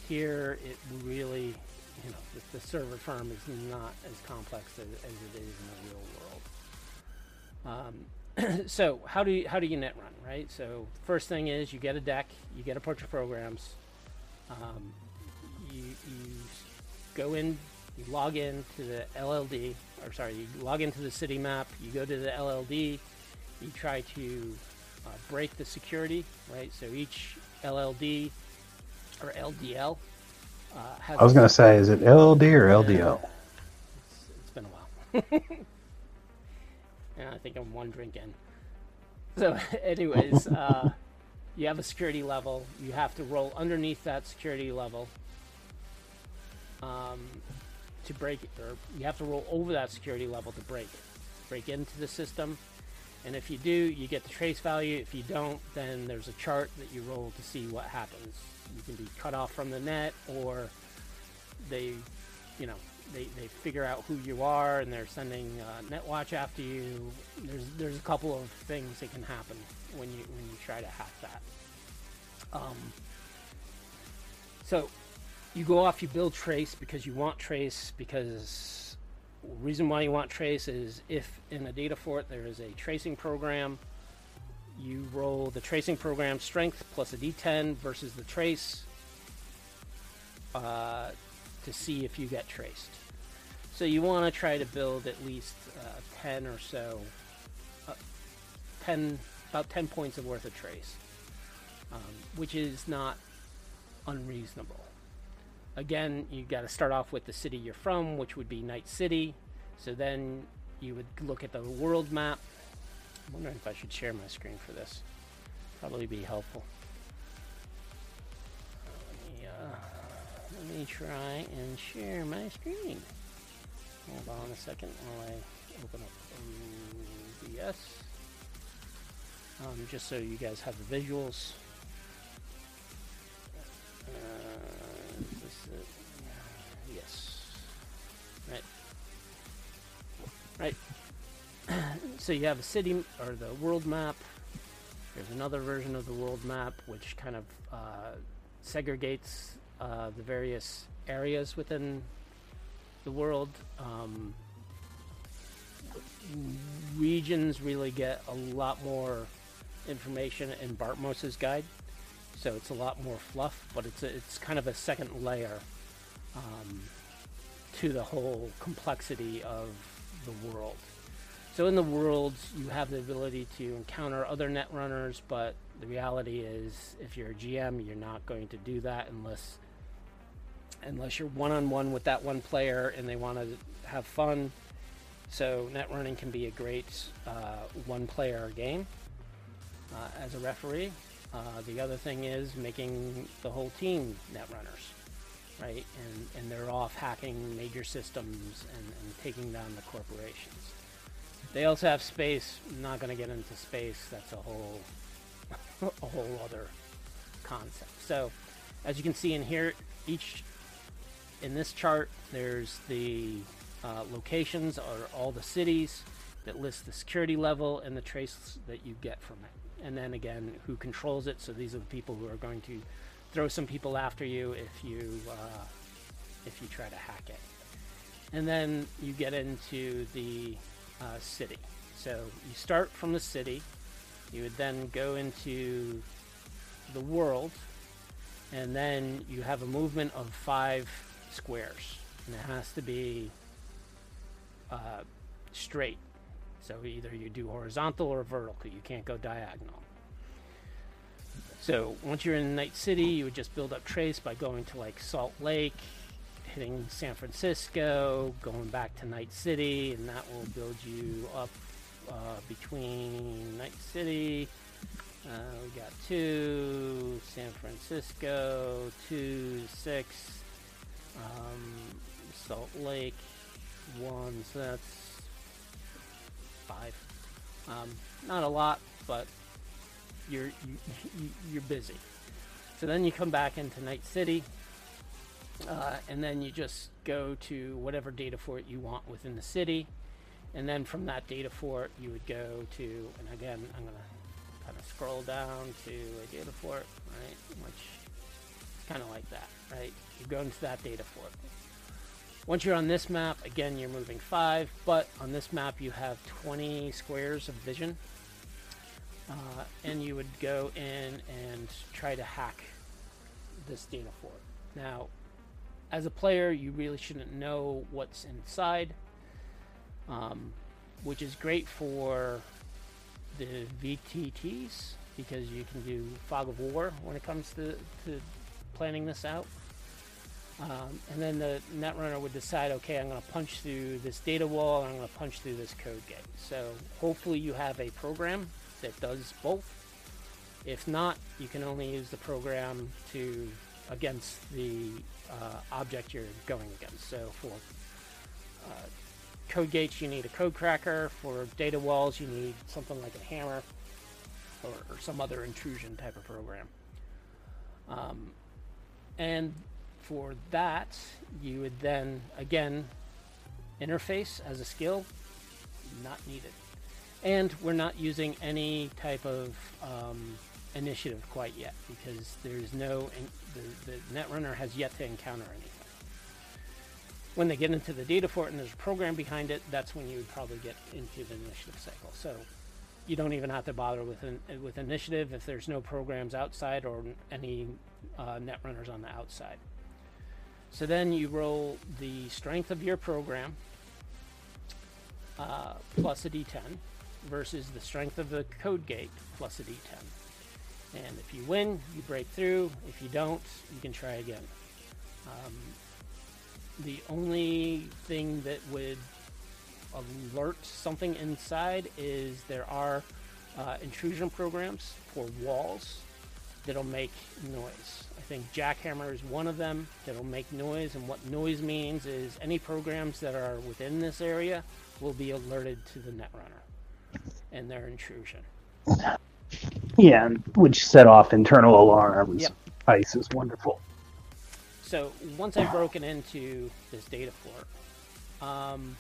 here, it really, you know, the, the server farm is not as complex as, as it is in the real world. Um, <clears throat> so how do you how do you net run right so first thing is you get a deck you get a bunch of programs um, you, you go in you log in to the LLD or sorry you log into the city map you go to the LLD you try to uh, break the security right so each LLD or LDL uh, has I was gonna say, is it LLD or LDL? it's, it's been a while. <laughs> yeah, I think I'm one drink in. So, <laughs> anyways, uh, you have a security level. You have to roll underneath that security level um, to break it, or you have to roll over that security level to break break into the system. And if you do, you get the trace value. If you don't, then there's a chart that you roll to see what happens. You can be cut off from the net, or they, you know, they, they figure out who you are and they're sending uh, NetWatch after you. There's there's a couple of things that can happen when you when you try to hack that. Um, so you go off, you build trace because you want trace because reason why you want trace is if in a data fort there is a tracing program, you roll the tracing program strength plus a d10 versus the trace uh, to see if you get traced. So you want to try to build at least uh, 10 or so, uh, 10, about 10 points of worth of trace, um, which is not unreasonable. Again, you got to start off with the city you're from, which would be Night City. So then you would look at the world map. I'm wondering if I should share my screen for this. Probably be helpful. Let me, uh, let me try and share my screen. Hold on a second while I open up OBS. Um, just so you guys have the visuals. Uh? Yes. Right. Right. <clears throat> so you have a city or the world map. There's another version of the world map which kind of uh, segregates uh, the various areas within the world. Um, regions really get a lot more information in Bartmoss's guide, so it's a lot more fluff, but it's a, it's kind of a second layer um, to the whole complexity of the world. So in the worlds, you have the ability to encounter other netrunners, but the reality is, if you're a GM, you're not going to do that unless unless you're one on one with that one player and they want to have fun. So net running can be a great uh, one player game uh, as a referee. Uh, the other thing is making the whole team net runners, right? And, and they're off hacking major systems and, and taking down the corporations. They also have space. I'm not going to get into space. That's a whole <laughs> a whole other concept. So, as you can see in here, each in this chart, there's the uh, locations or all the cities that list the security level and the trace that you get from it. And then again, who controls it. So these are the people who are going to throw some people after you if you uh, if you try to hack it. And then you get into the uh, city. So you start from the city. You would then go into the world, and then you have a movement of five squares, and it has to be uh, straight. So either you do horizontal or vertical. You can't go diagonal. So once you're in Night City, you would just build up trace by going to like Salt Lake, hitting San Francisco, going back to Night City, and that will build you up uh, between Night City. Uh, we got two, San Francisco, two, six, um, Salt Lake, one, so that's five. Um, not a lot, but you're you, <laughs> you, you're busy. So then you come back into Night City, uh, and then you just go to whatever data fort you want within the city, and then from that data fort you would go to, and again I'm gonna kind of scroll down to a data fort, right? Which kind of like that, right? You go into that data fort. Once you're on this map, again, you're moving five, but on this map you have 20 squares of vision. Uh, and you would go in and try to hack this data fort. Now, as a player, you really shouldn't know what's inside, um, which is great for the VTTs because you can do fog of war when it comes to, to planning this out. Um, and then the netrunner would decide, okay, I'm going to punch through this data wall and I'm going to punch through this code gate. So hopefully you have a program that does both. If not, you can only use the program to against the uh, object you're going against. So for uh, code gates, you need a code cracker. For data walls, you need something like a hammer or, or some other intrusion type of program. Um, and for that, you would then, again, interface as a skill, not needed. And we're not using any type of um, initiative quite yet because there's no, the, the netrunner has yet to encounter anything. When they get into the data fort and there's a program behind it, that's when you would probably get into the initiative cycle. So you don't even have to bother with an, with initiative if there's no programs outside or any uh, netrunners on the outside. So then you roll the strength of your program uh, plus a d10 versus the strength of the code gate plus a d10. And if you win, you break through. If you don't, you can try again. Um, the only thing that would alert something inside is there are uh, intrusion programs for walls that'll make noise. I think Jackhammer is one of them that'll make noise, and what noise means is any programs that are within this area will be alerted to the Netrunner and their intrusion. Yeah, which set off internal alarms. Yep. Ice is wonderful. So once I've broken into this data fort, um,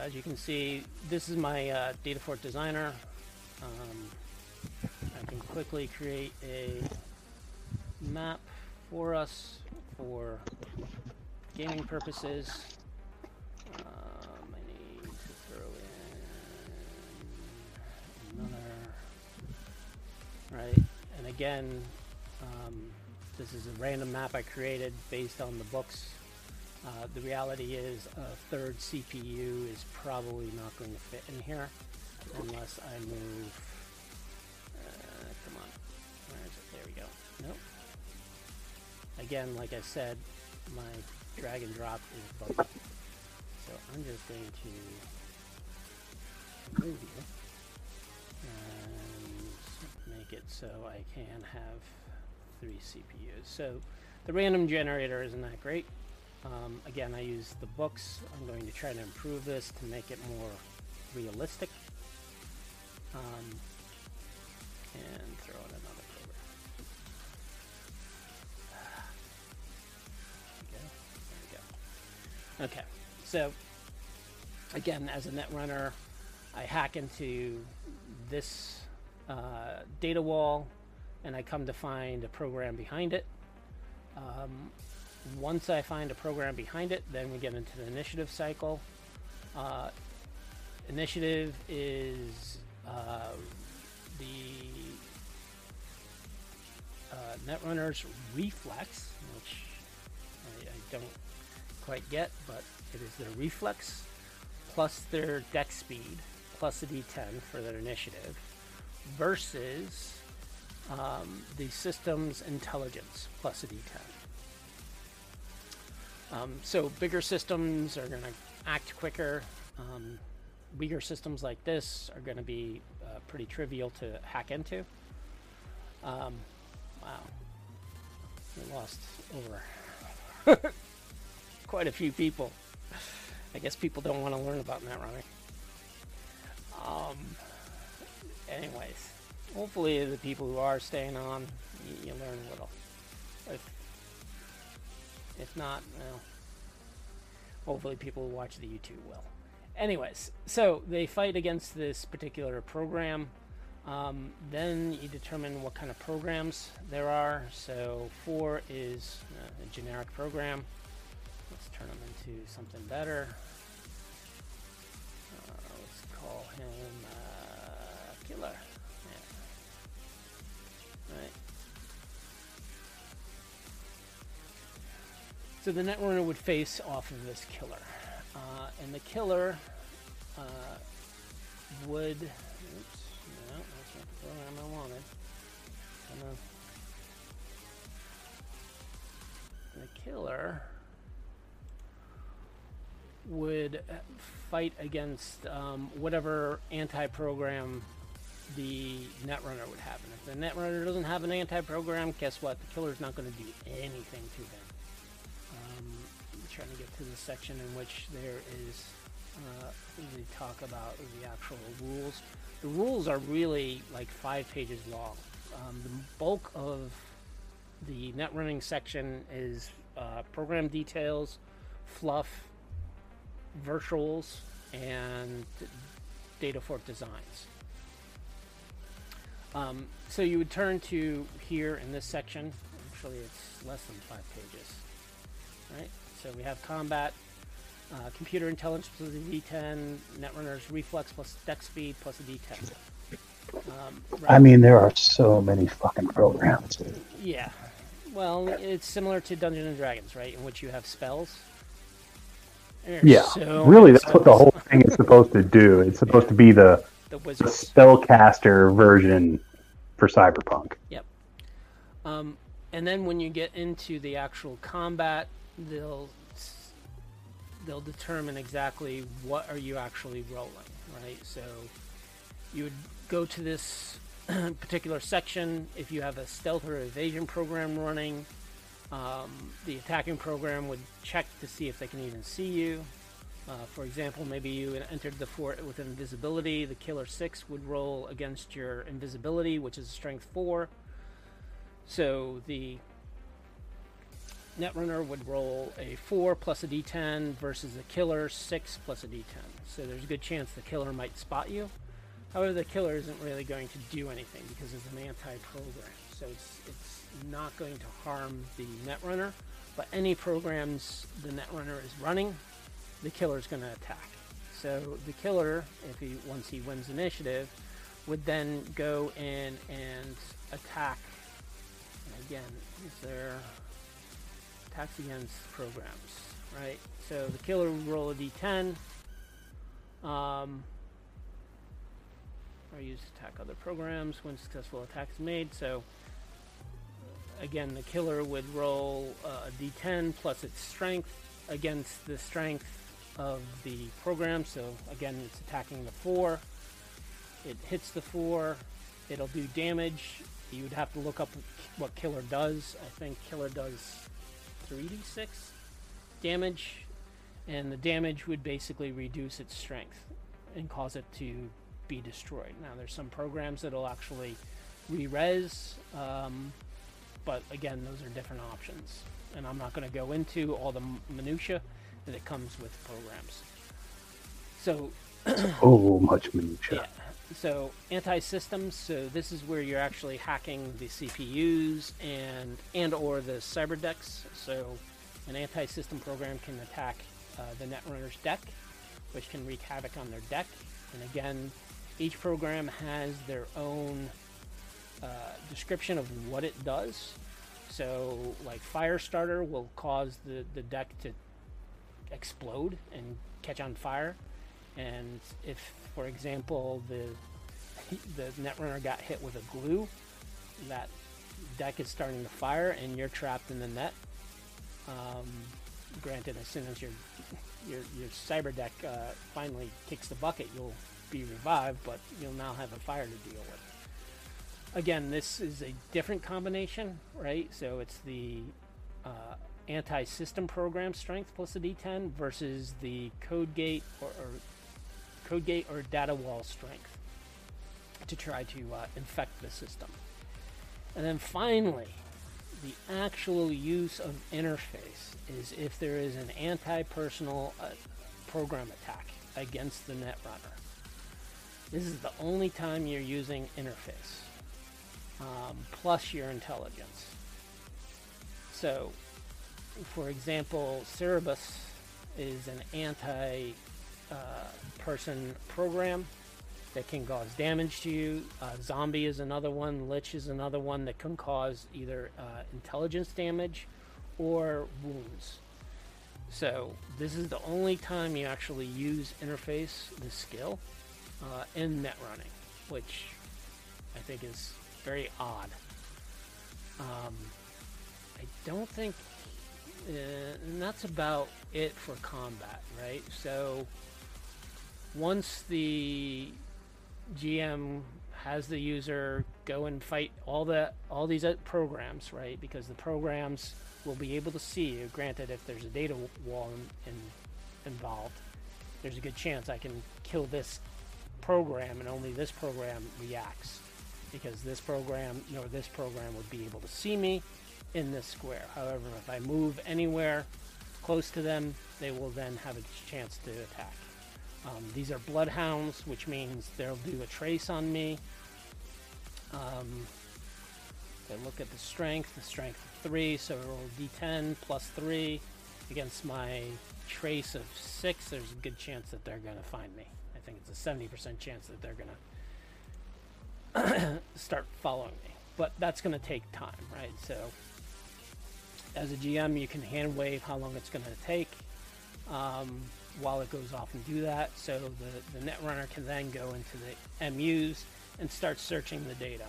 as you can see, this is my uh, data fort designer. Um, I can quickly create a map for us for gaming purposes. Um, I need to throw in another right? And again, um, this is a random map I created based on the books. Uh, the reality is a third CPU is probably not going to fit in here unless I move. Uh, come on, where is it? There we go. Nope. Again, like I said, my drag and drop is buggy. So I'm just going to move here and make it so I can have three CPUs. So the random generator isn't that great. Um, again, I use the books. I'm going to try to improve this to make it more realistic. Um, and throw in another program. There we go. There we go. Okay, so again, as a netrunner, I hack into this uh, data wall and I come to find a program behind it. Um, once I find a program behind it, then we get into the initiative cycle. Uh, initiative is uh, the uh, Netrunner's reflex, which I, I don't quite get, but it is their reflex plus their deck speed plus a d10 for their initiative versus um, the system's intelligence plus a d10. Um, so bigger systems are going to act quicker. Um, weaker systems like this are going to be uh, pretty trivial to hack into. Um, wow, we lost over <laughs> quite a few people. I guess people don't want to learn about netrunner. Um. Anyways, hopefully the people who are staying on, you, you learn a little. If if not, well, hopefully people who watch the YouTube will. Anyways, so they fight against this particular program. Um, then you determine what kind of programs there are. So four is uh, a generic program. Let's turn them into something better. Uh, let's call him uh, Killer. So the Netrunner would face off of this killer. Uh, and the killer uh, would. Oops, no, that's not the program I wanted. On. The killer would fight against um, whatever anti-program the Netrunner would have. And if the Netrunner doesn't have an anti-program, guess what? The killer's not going to do anything to them. Trying to get to the section in which there is uh, they talk about the actual rules. The rules are really like five pages long. Um, the bulk of the net running section is uh, program details, fluff, virtuals, and data fort designs. Um, so you would turn to here in this section. Actually, it's less than five pages. Right. So we have combat, uh, computer intelligence plus a D10, Netrunner's reflex plus deck speed plus a D10. Um, I mean, there are so many fucking programs. yeah. Well, it's similar to Dungeons and Dragons, right? In which you have spells. There's Yeah, so really, that's what the whole thing is supposed to do. It's <laughs> supposed to be the, the the spellcaster version for Cyberpunk. Yep. Um, and then when you get into the actual combat, they'll they'll determine exactly what are you actually rolling, right? So you would go to this <clears throat> particular section if you have a stealth or evasion program running. Um, the attacking program would check to see if they can even see you. Uh, for example, maybe you entered the fort with invisibility. The killer six would roll against your invisibility, which is strength four. So the Netrunner would roll a four plus a d10 versus the killer six plus a d10. So there's a good chance the killer might spot you. However, the killer isn't really going to do anything because it's an anti-program. So it's it's not going to harm the Netrunner. But any programs the Netrunner is running, the killer is going to attack. So the killer, if he once he wins initiative, would then go in and attack. And again, is there attacks against programs, right? So the killer would roll a d10. Um, or use to attack other programs when successful attack is made. So again, the killer would roll uh, a d10 plus its strength against the strength of the program. So again, it's attacking the four. It hits the four. It'll do damage. You would have to look up what killer does. I think killer does 3d6 damage, and the damage would basically reduce its strength and cause it to be destroyed. Now, there's some programs that'll actually re-res, um, but again, those are different options. And I'm not going to go into all the minutia that it comes with programs. So <clears throat> Oh, much minutia. yeah. So anti-systems. So this is where you're actually hacking the CPUs and and or the cyber decks. So an anti-system program can attack uh, the Netrunner's deck, which can wreak havoc on their deck. And again, each program has their own uh, description of what it does. So like Firestarter will cause the, the deck to explode and catch on fire. And if, for example, the the netrunner got hit with a glue, that deck is starting to fire and you're trapped in the net. Um, granted, as soon as your your your cyber deck uh, finally kicks the bucket, you'll be revived, but you'll now have a fire to deal with. Again, this is a different combination, right? So it's the uh, anti-system program strength plus a d10 versus the code gate or, or code gate or data wall strength to try to uh, infect the system. And then finally, the actual use of interface is if there is an anti-personal uh, program attack against the netrunner. This is the only time you're using interface, um, plus your intelligence. So, for example, Cerebus is an anti uh, person program that can cause damage to you. Uh, zombie is another one. Liche is another one that can cause either uh, intelligence damage or wounds. So this is the only time you actually use interface, the skill, uh, in net running, which I think is very odd. Um, I don't think, uh, and that's about it for combat, right? So once the GM has the user go and fight all the all these programs, right? Because the programs will be able to see you. Granted, if there's a data wall in, in, involved, there's a good chance I can kill this program and only this program reacts because this program nor this program would be able to see me in this square. However, if I move anywhere close to them, they will then have a chance to attack. Um, these are bloodhounds, which means they'll do a trace on me. Um, they look at the strength, the strength of 3, so roll d10 plus 3 against my trace of 6. There's a good chance that they're going to find me. I think it's a 70% chance that they're going <coughs> to start following me. But that's going to take time, right? So, as a GM, you can hand wave how long it's going to take. Um, while it goes off and do that. So the, the netrunner can then go into the MUs and start searching the data.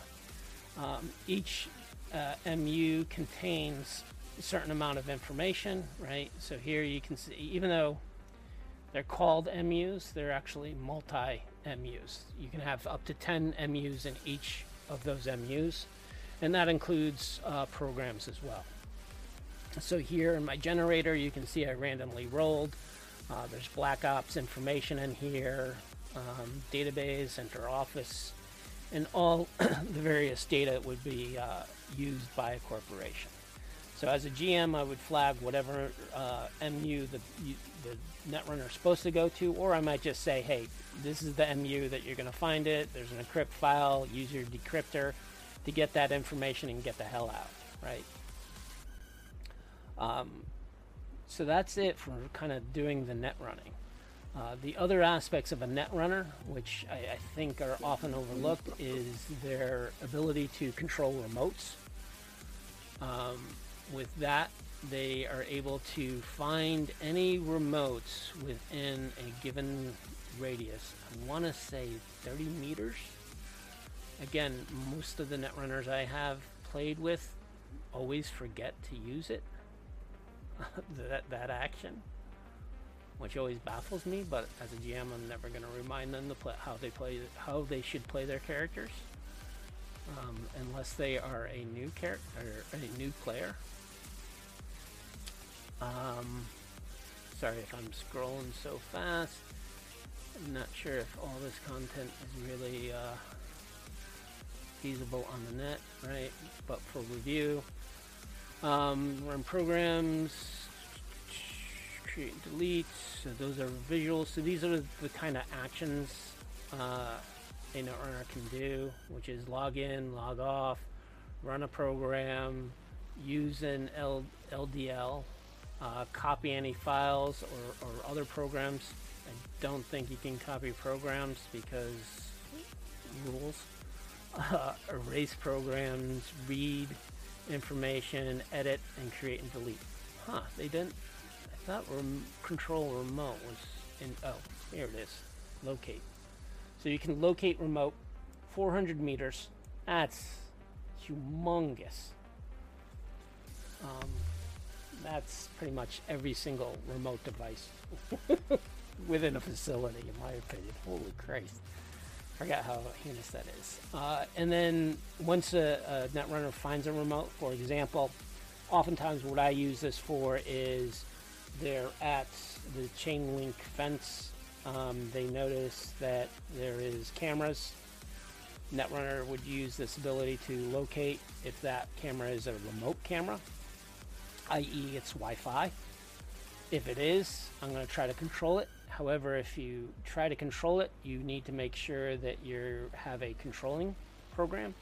Um, each uh, MU contains a certain amount of information, right? So here you can see, even though they're called MUs, they're actually multi MUs. You can have up to 10 MUs in each of those MUs, and that includes uh, programs as well. So here in my generator, you can see I randomly rolled uh, there's Black Ops information in here, um, database, enter office, and all <clears throat> the various data that would be uh, used by a corporation. So as a GM, I would flag whatever uh, MU the, the netrunner is supposed to go to, or I might just say, hey, this is the MU that you're going to find it. There's an encrypt file. Use your decryptor to get that information and get the hell out, right? Um, so that's it for kind of doing the net running. Uh, the other aspects of a net runner, which I, I, think are often overlooked, is their ability to control remotes. Um, with that, they are able to find any remotes within a given radius. I want to say 30 meters. Again, most of the net runners I have played with always forget to use it. <laughs> that that action, which always baffles me. But as a GM, I'm never going to remind them to play how they play how they should play their characters, um, unless they are a new character a new player. Um, sorry if I'm scrolling so fast. I'm not sure if all this content is really uh, feasible on the net, right? But for review, um, run programs, create and delete. So those are visuals. So these are the kind of actions uh, a netrunner can do, which is log in, log off, run a program, use an L- LDL, uh, copy any files or, or other programs. I don't think you can copy programs because rules. Uh, <laughs> erase programs, read, information, edit, and create and delete. Huh, they didn't. I thought rem- control remote was in. Oh, here it is. Locate. So you can locate remote 400 meters. That's humongous. Um, that's pretty much every single remote device <laughs> within a facility, in my opinion. Holy Christ forgot how heinous that is. Uh, and then once a, a netrunner finds a remote, for example, oftentimes, what I use this for is they're at the chain link fence. Um, they notice that there is cameras. Netrunner would use this ability to locate if that camera is a remote camera, i.e., it's Wi Fi. If it is, I'm going to try to control it. However, if you try to control it, you need to make sure that you have a controlling program.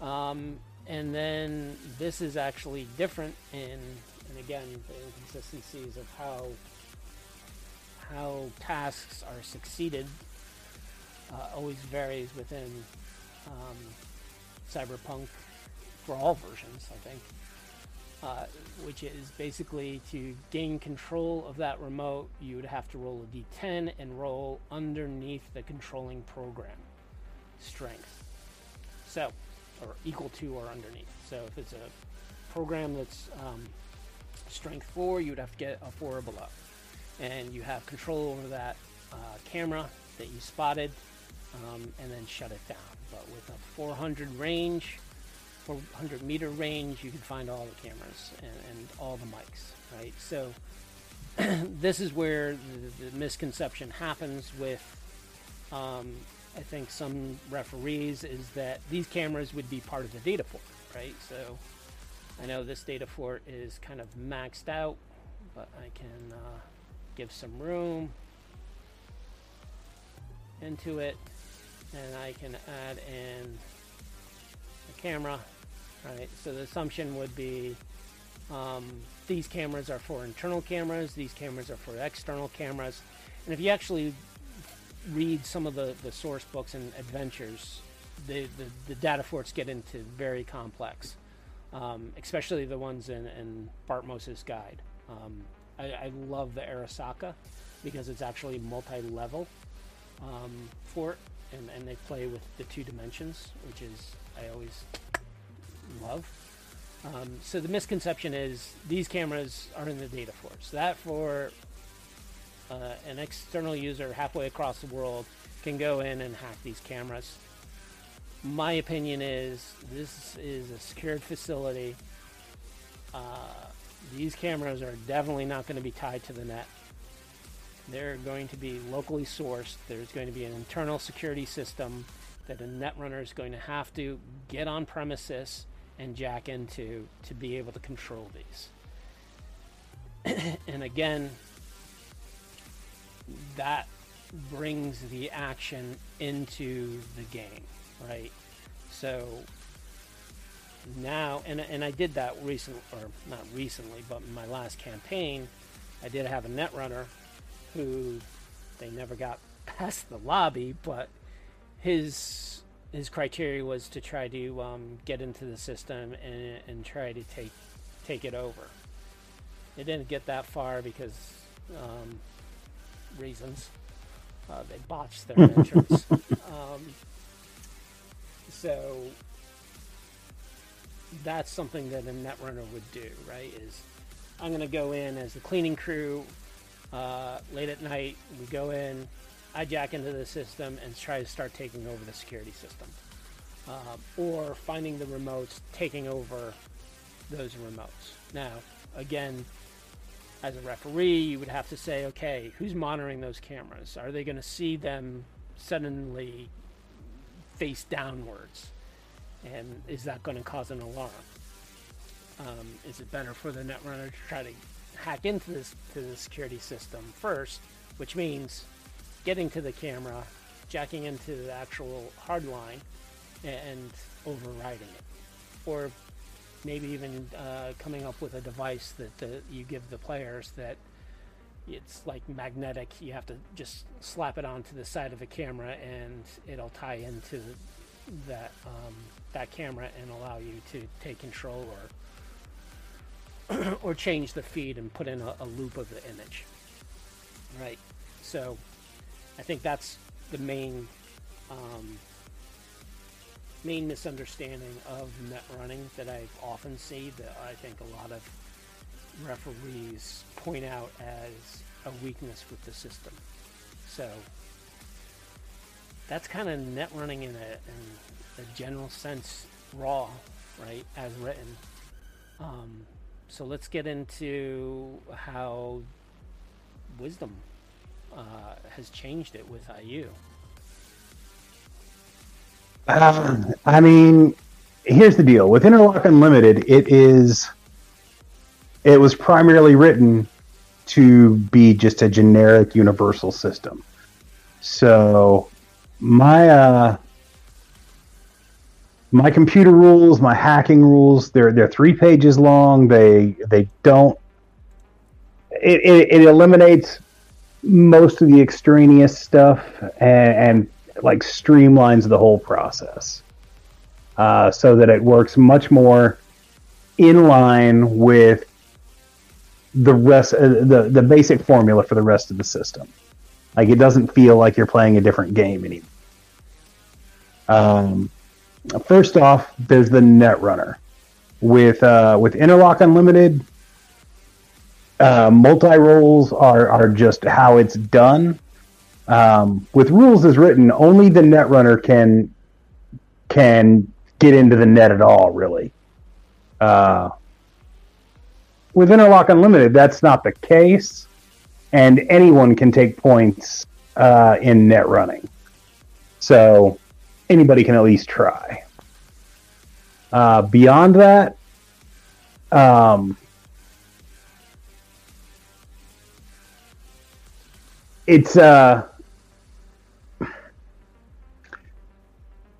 Um, and then this is actually different in, and again, the inconsistencies of how how tasks are succeeded uh, always varies within um, Cyberpunk for all versions, I think. Uh, which is basically to gain control of that remote, you would have to roll a d10 and roll underneath the controlling program strength. So, or equal to or underneath. So, if it's a program that's um, strength 4, you would have to get a 4 or below. And you have control over that uh, camera that you spotted um, and then shut it down. But with a 400 range, 400 meter range, you can find all the cameras and, and all the mics, right? So <clears throat> this is where the, the misconception happens with, um, I think, some referees is that these cameras would be part of the data fort, right? So I know this data fort is kind of maxed out, but I can uh, give some room into it and I can add in a camera right? So the assumption would be um, these cameras are for internal cameras, these cameras are for external cameras. And if you actually read some of the, the source books and adventures, the, the, the data forts get into very complex, um, especially the ones in, in Bartmoss's guide. Um, I, I, love the Arasaka because it's actually multi-level um, fort, and, and they play with the two dimensions, which is I always love. Um, so the misconception is these cameras are in the data forts. That for uh, an external user halfway across the world can go in and hack these cameras. My opinion is this is a secured facility. Uh, these cameras are definitely not going to be tied to the net. They're going to be locally sourced. There's going to be an internal security system that a netrunner is going to have to get on premises and jack into to be able to control these. <clears throat> and again, that brings the action into the game, right? So now, and, and I did that recently, or not recently, but in my last campaign, I did have a netrunner who they never got <laughs> past the lobby, but his his criteria was to try to um, get into the system and, and try to take take it over. It didn't get that far because um, reasons. Uh, they botched their <laughs> entrance. Um, so that's something that a netrunner would do, right? Is I'm going to go in as the cleaning crew uh, late at night. We go in, I jack into the system and try to start taking over the security system. Uh, or finding the remotes, taking over those remotes. Now, again, as a referee, you would have to say, okay, who's monitoring those cameras? Are they going to see them suddenly face downwards? And is that going to cause an alarm? Um, is it better for the netrunner to try to hack into this to the security system first, which means getting to the camera, jacking into the actual hard line, and overriding it. Or maybe even uh, coming up with a device that uh, you give the players that it's like magnetic. You have to just slap it onto the side of the camera and it'll tie into that um, that camera and allow you to take control or <clears throat> or change the feed and put in a, a loop of the image. Right. So I think that's the main um, main misunderstanding of net running that I often see that I think a lot of referees point out as a weakness with the system. So that's kind of net running in a, in a general sense, raw, right, as written. Um, so let's get into how wisdom uh, has changed it with IU. Uh, I mean, here's the deal with Interlock Unlimited. It is. It was primarily written to be just a generic universal system. So, my uh, my computer rules, my hacking rules, they're they're three pages long. They they don't. It, it, it eliminates most of the extraneous stuff and, and like streamlines the whole process uh, so that it works much more in line with the rest uh, the the basic formula for the rest of the system. Like it doesn't feel like you're playing a different game anymore. Um, first off there's the netrunner with uh, with interlock unlimited uh, multi roles are are just how it's done um, with rules as written, only the netrunner can can get into the net at all. Really, uh, with Interlock Unlimited, that's not the case, and anyone can take points uh, in net running. So anybody can at least try. Uh, beyond that, um, it's uh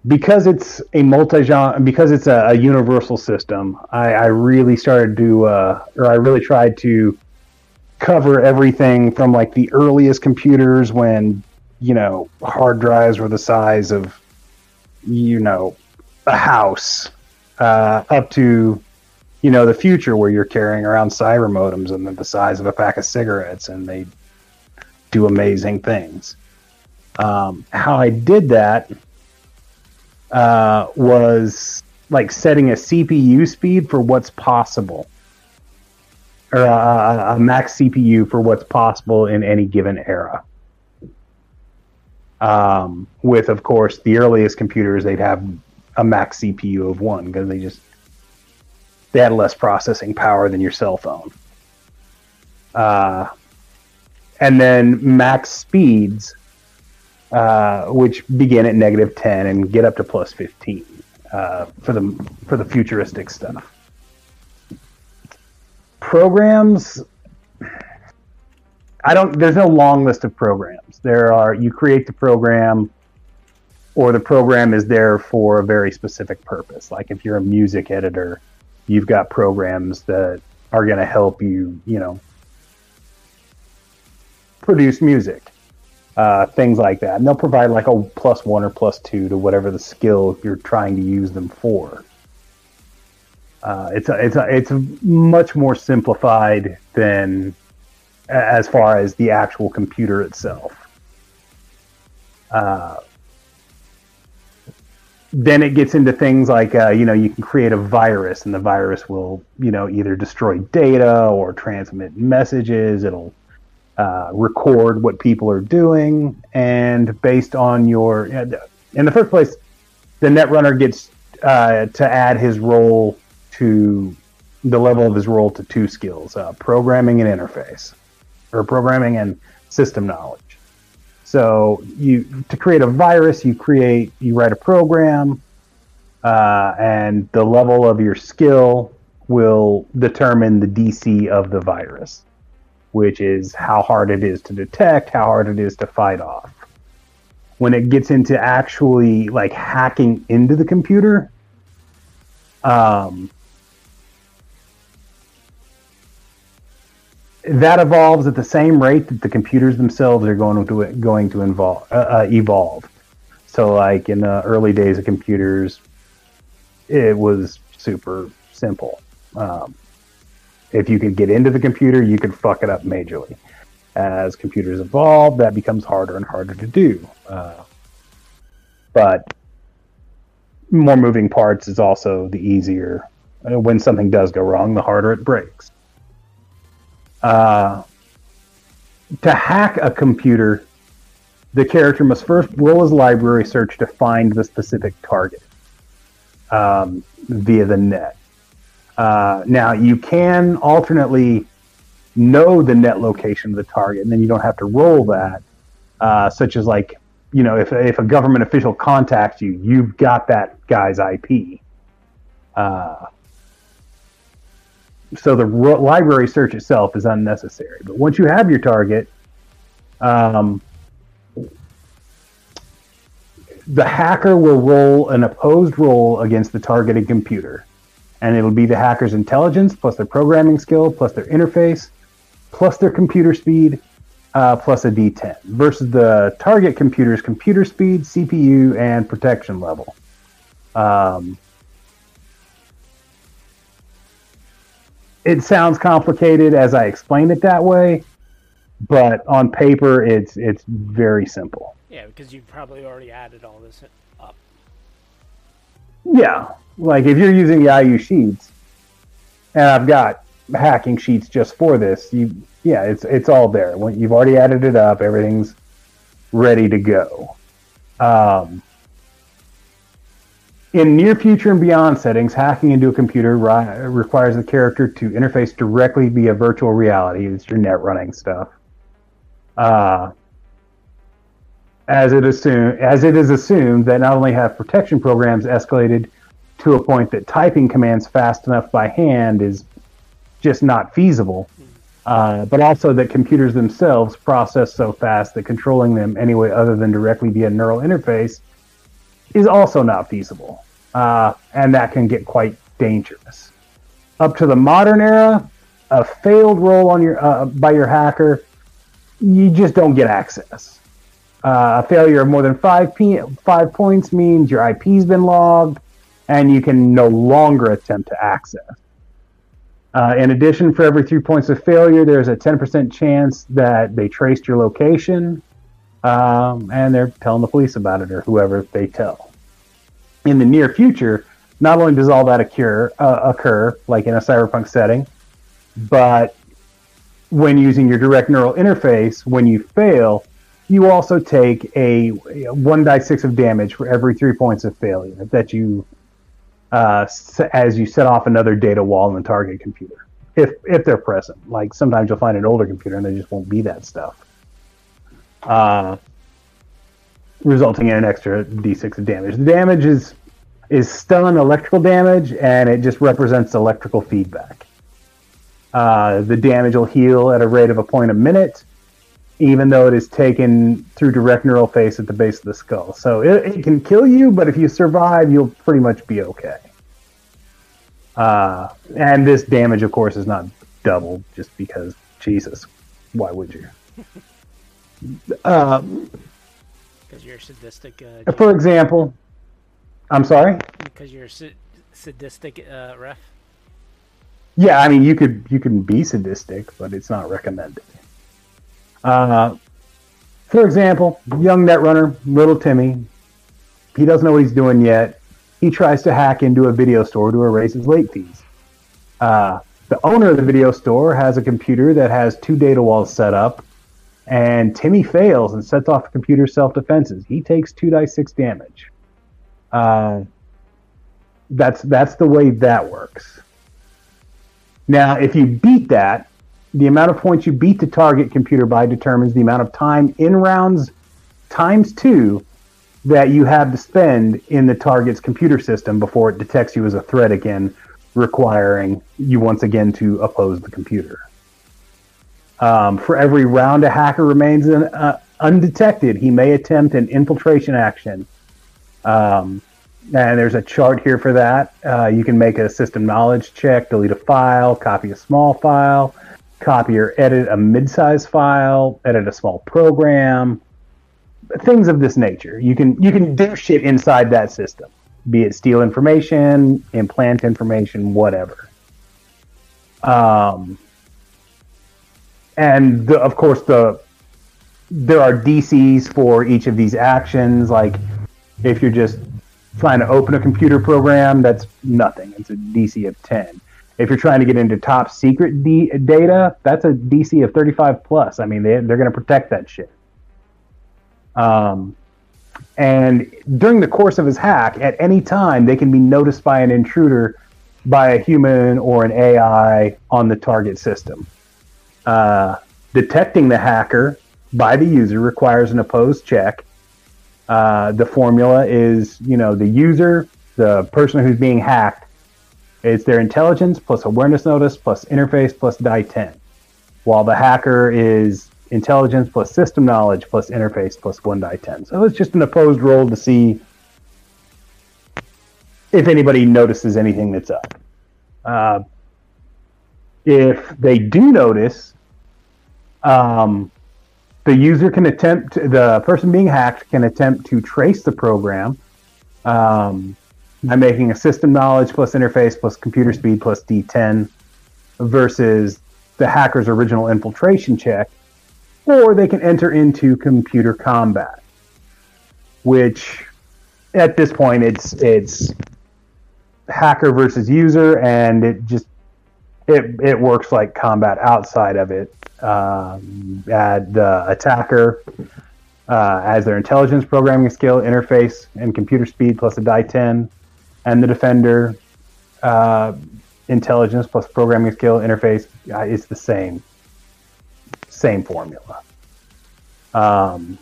because it's a multi-genre because it's a, a universal system I, I, really started to uh, or i really tried to cover everything from like the earliest computers when you know hard drives were the size of you know a house uh, up to you know the future where you're carrying around cyber modems and the size of a pack of cigarettes and they do amazing things um, how i did that uh, was like setting a CPU speed for what's possible, or a, a max CPU for what's possible in any given era. Um, with, of course, the earliest computers, they'd have a max CPU of one because they just they had less processing power than your cell phone. Uh, and then max speeds uh, which begin at negative 10 and get up to plus 15 uh, for the for the futuristic stuff. Programs I don't there's no long list of programs. There are you create the program or the program is there for a very specific purpose. Like if you're a music editor, you've got programs that are going to help you, you know, produce music uh, things like that. And they'll provide like a plus one or plus two to whatever the skill you're trying to use them for. Uh, it's a, it's a, it's much more simplified than as far as the actual computer itself. Uh, then it gets into things like uh, you know you can create a virus and the virus will you know either destroy data or transmit messages it'll uh, record what people are doing, and based on your, in the first place, the netrunner gets uh, to add his role to the level of his role to two skills: uh, programming and interface, or programming and system knowledge. So you to create a virus, you create you write a program, uh, and the level of your skill will determine the DC of the virus which is how hard it is to detect, how hard it is to fight off. When it gets into actually like hacking into the computer, um, that evolves at the same rate that the computers themselves are going to going to involve, uh, uh, evolve. So, like in the early days of computers, it was super simple. Um, if you could get into the computer, you could fuck it up majorly. As computers evolve, that becomes harder and harder to do. Uh, but more moving parts is also the easier. Uh, when something does go wrong, the harder it breaks. Uh, to hack a computer, the character must first roll his library search to find the specific target um, via the net. Uh, now you can alternately know the net location of the target, and then you don't have to roll that. Uh, such as like, you know, if if a government official contacts you, you've got that guy's IP. Uh, so the ro- library search itself is unnecessary. But once you have your target, um, the hacker will roll an opposed roll against the targeted computer. And it'll be the hacker's intelligence plus their programming skill plus their interface plus their computer speed uh, plus a d10 versus the target computer's computer speed, CPU, and protection level. Um, it sounds complicated as I explain it that way, but on paper it's it's very simple. Yeah, because you've probably already added all this up. Yeah, like if you're using the IU sheets, and I've got hacking sheets just for this, you yeah, it's it's all there. When you've already added it up, everything's ready to go. Um, in near future and beyond settings, hacking into a computer ri- requires the character to interface directly via virtual reality. It's your net running stuff. Uh, as it assume, as it is assumed that not only have protection programs escalated to a point that typing commands fast enough by hand is just not feasible, uh, but also that computers themselves process so fast that controlling them anyway other than directly via neural interface is also not feasible, uh, and that can get quite dangerous. Up to the modern era, a failed roll on your uh, by your hacker, you just don't get access. Uh, a failure of more than five p- five points means your IP's been logged, and you can no longer attempt to access. Uh, in addition, for every three points of failure, there's a 10% chance that they traced your location, um, and they're telling the police about it or whoever they tell. In the near future, not only does all that occur, uh, occur like in a cyberpunk setting, but when using your direct neural interface, when you fail, you also take a one die six of damage for every three points of failure that you uh, as you set off another data wall in the target computer, if if they're present. Like sometimes you'll find an older computer and there just won't be that stuff, uh, resulting in an extra d6 of damage. The damage is is stun electrical damage, and it just represents electrical feedback. Uh, the damage will heal at a rate of a point a minute, even though it is taken through direct neural face at the base of the skull. So it, it can kill you, but if you survive, you'll pretty much be okay. Uh, and this damage, of course, is not doubled just because, Jesus, why would you? <laughs> Um, Because you're sadistic. Uh, for example, I'm sorry. because you're sa- sadistic, uh, ref. Yeah, I mean you could you can be sadistic, but it's not recommended. Uh, for example, young netrunner, little Timmy, he doesn't know what he's doing yet. He tries to hack into a video store to erase his late fees. Uh, the owner of the video store has a computer that has two data walls set up, and Timmy fails and sets off the computer's self defenses. He takes two dice six damage. Uh, that's that's the way that works. Now, if you beat that, the amount of points you beat the target computer by determines the amount of time in rounds times two that you have to spend in the target's computer system before it detects you as a threat again, requiring you once again to oppose the computer. Um, for every round a hacker remains in, uh, undetected, he may attempt an infiltration action. Um, and there's a chart here for that. Uh, you can make a system knowledge check, delete a file, copy a small file, copy or edit a mid-size file, edit a small program, things of this nature. You can you can do shit inside that system, be it steal information, implant information, whatever. Um, and the, of course the there are DCs for each of these actions. Like if you're just trying to open a computer program, that's nothing. It's a DC of 10. If you're trying to get into top secret D- data, that's a DC of 35 plus. I mean, they, they're going to protect that shit. Um, and during the course of his hack, at any time, they can be noticed by an intruder by a human or an AI on the target system. Uh, detecting the hacker by the user requires an opposed check. Uh, the formula is, you know, the user, the person who's being hacked, it's their intelligence plus awareness notice plus interface plus die 10, while the hacker is intelligence plus system knowledge plus interface plus 1 die 10. So it's just an opposed roll to see if anybody notices anything that's up. Uh, if they do notice, um, the user can attempt, the person being hacked can attempt to trace the program um, by making a system knowledge plus interface plus computer speed plus D10 versus the hacker's original infiltration check, or they can enter into computer combat, which at this point it's it's hacker versus user, and it just it it works like combat outside of it. Um, add the attacker uh, as their intelligence programming skill, interface, and computer speed plus a die ten, and the defender uh, intelligence plus programming skill, interface uh, is the same same formula. Um,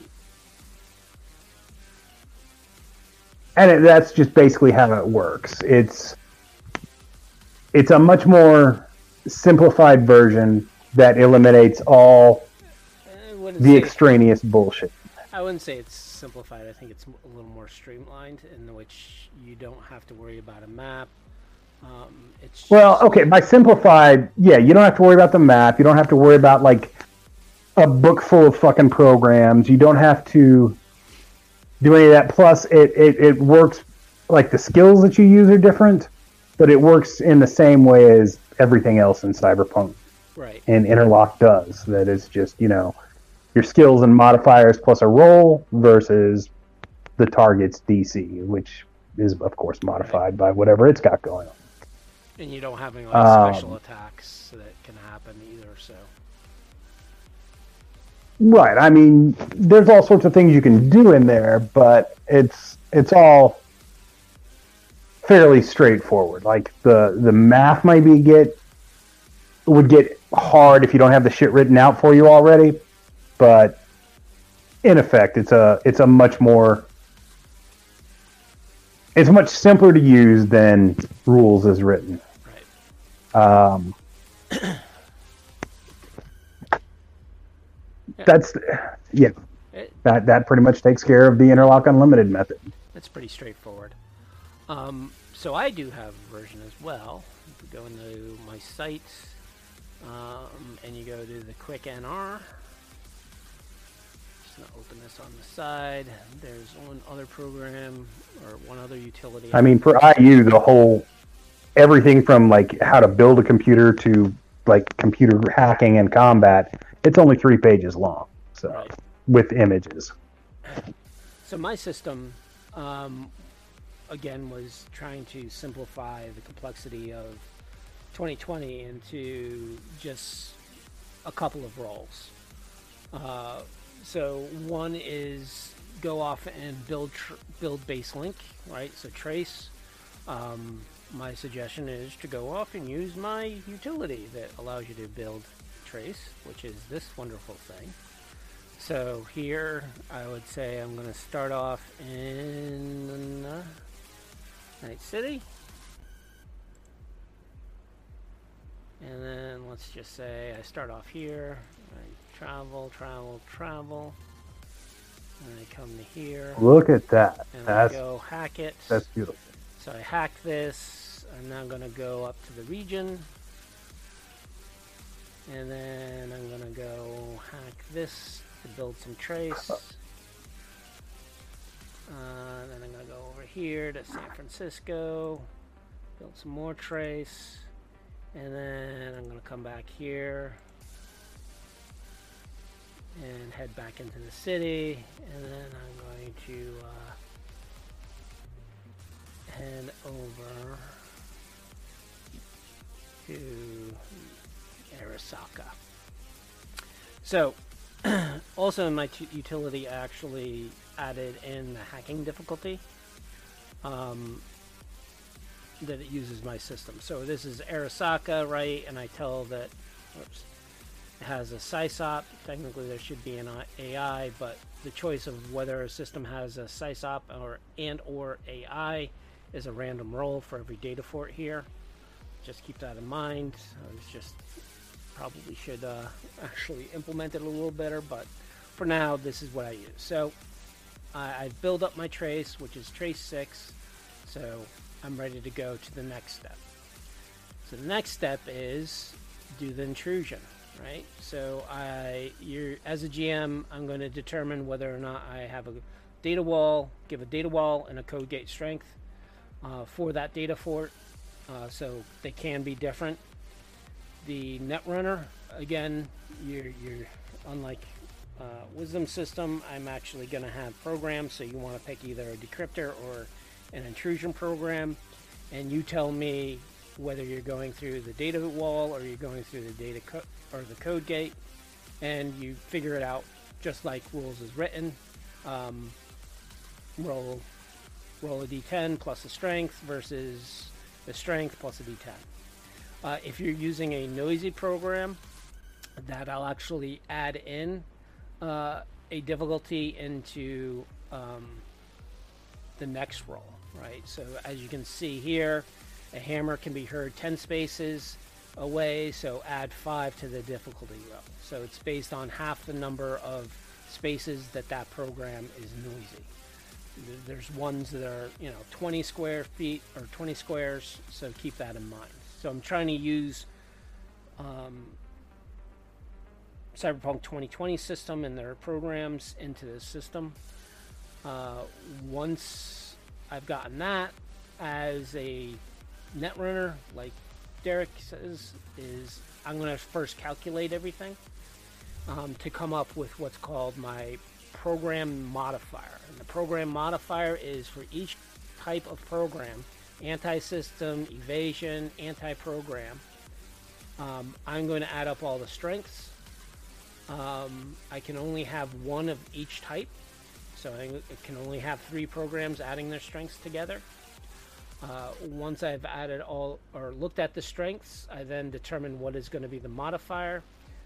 and it, that's just basically how it works. It's it's a much more simplified version that eliminates all the say- extraneous bullshit. I wouldn't say it's simplified. I think it's a little more streamlined, in which you don't have to worry about a map. Um, it's Well, just- okay, by simplified, yeah, you don't have to worry about the map. You don't have to worry about like a book full of fucking programs. You don't have to do any of that. Plus, it, it, it works like the skills that you use are different, but it works in the same way as everything else in Cyberpunk right. and Interlock does. That is just, you know, your skills and modifiers plus a roll versus the target's DC, which is, of course, modified by whatever it's got going on. And you don't have any like Um, special attacks that can happen either. So Right. I mean, there's all sorts of things you can do in there, but it's it's all fairly straightforward. Like the the math maybe get would get hard if you don't have the shit written out for you already, but in effect, it's a it's a much more it's much simpler to use than rules as written. right. Um, <clears throat> that's yeah. It, That that pretty much takes care of the interlock unlimited method. That's pretty straightforward. Um, so I do have a version as well. If you go into my site um, and you go to the quick NR, just gonna open this on the side. There's one other program or one other utility. I mean, for IU, the whole everything from like how to build a computer to like computer hacking and combat, it's only three pages long. So Right. with images. So my system, um, again, was trying to simplify the complexity of 2020 into just a couple of roles. Uh, so one is go off and build build base link, right? So trace. Um, my suggestion is to go off and use my utility that allows you to build trace, which is this wonderful thing. So here, I would say I'm going to start off in uh, Night City. And then let's just say I start off here. Travel, travel, travel. And I come to here. Look at that. And That's I go hack it. that's beautiful. So I hack this. I'm now going to go up to the region. And then I'm going to go hack this to build some trace. Uh, then I'm going to go over here to San Francisco, build some more trace. And then I'm going to come back here and head back into the city. And then I'm going to uh, head over to Arasaka. So, <clears throat> also in my utility, I actually added in the hacking difficulty. Um, that it uses my system. So this is Arasaka, right? And I tell that oops, has a SysOp. Technically, there should be an AI, but the choice of whether a system has a SysOp or and or AI is a random roll for every data fort here. Just keep that in mind. I was just probably should uh, <laughs> actually implement it a little better, but for now, this is what I use. So I, I've built up my trace, which is trace 6, so I'm ready to go to the next step. So the next step is do the intrusion, right? So I, you're as a GM, I'm going to determine whether or not I have a data wall, give a data wall and a code gate strength uh, for that data fort. Uh, so they can be different. The netrunner, again, you're, you're unlike uh, wisdom system. I'm actually going to have programs, so you want to pick either a decryptor or an intrusion program, and you tell me whether you're going through the data wall or you're going through the data co- or the code gate, and you figure it out just like rules is written. Um, roll roll a d10 plus a strength versus the strength plus a d10. Uh, if you're using a noisy program, that I'll actually add in uh, a difficulty into um, the next roll, right? So as you can see here, a hammer can be heard 10 spaces away, so add 5 to the difficulty roll. So it's based on half the number of spaces that that program is noisy. There's ones that are, you know, 20 square feet or 20 squares, so keep that in mind. So I'm trying to use um, Cyberpunk 2020 system and their programs into the system. Uh, once I've gotten that as a netrunner, like Derek says, is I'm going to first calculate everything um, to come up with what's called my program modifier. And the program modifier is for each type of program anti system, evasion, anti program. Um, I'm going to add up all the strengths. Um, I can only have one of each type, so I can only have three programs adding their strengths together. Uh, once I've added all or looked at the strengths, I then determine what is going to be the modifier.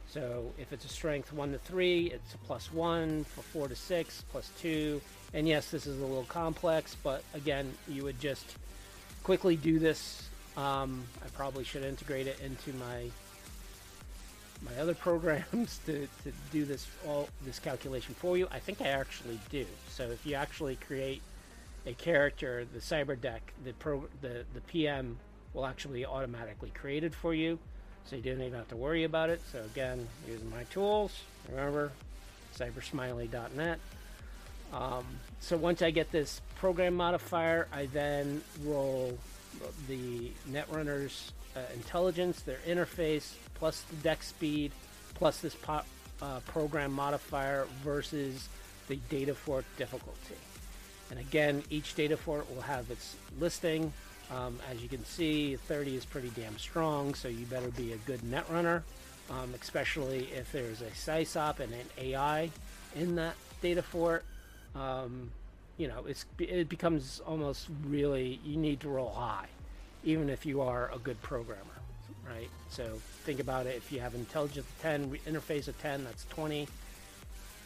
So if it's a strength 1 to 3, it's plus 1, for 4 to 6, plus 2. And yes, this is a little complex, but again, you would just quickly do this. Um, I probably should integrate it into my my other <laughs> programs to, to do this all this calculation for you. I think I actually do. So if you actually create a character, the cyber deck, the pro the, the PM will actually automatically create it for you. So you don't even have to worry about it. So again, using my tools, remember, cybersmiley.net. Um, so once I get this program modifier, I then roll the Netrunner's uh, intelligence, their interface, plus the deck speed, plus this po- uh, program modifier versus the data fort difficulty. And again, each data fort will have its listing. Um, as you can see, 30 is pretty damn strong, so you better be a good netrunner, um, especially if there's a SysOp and an AI in that data fort. Um, you know, it's it becomes almost really you need to roll high, even if you are a good programmer, right? So think about it. If you have intelligence 10, interface of 10, that's 20.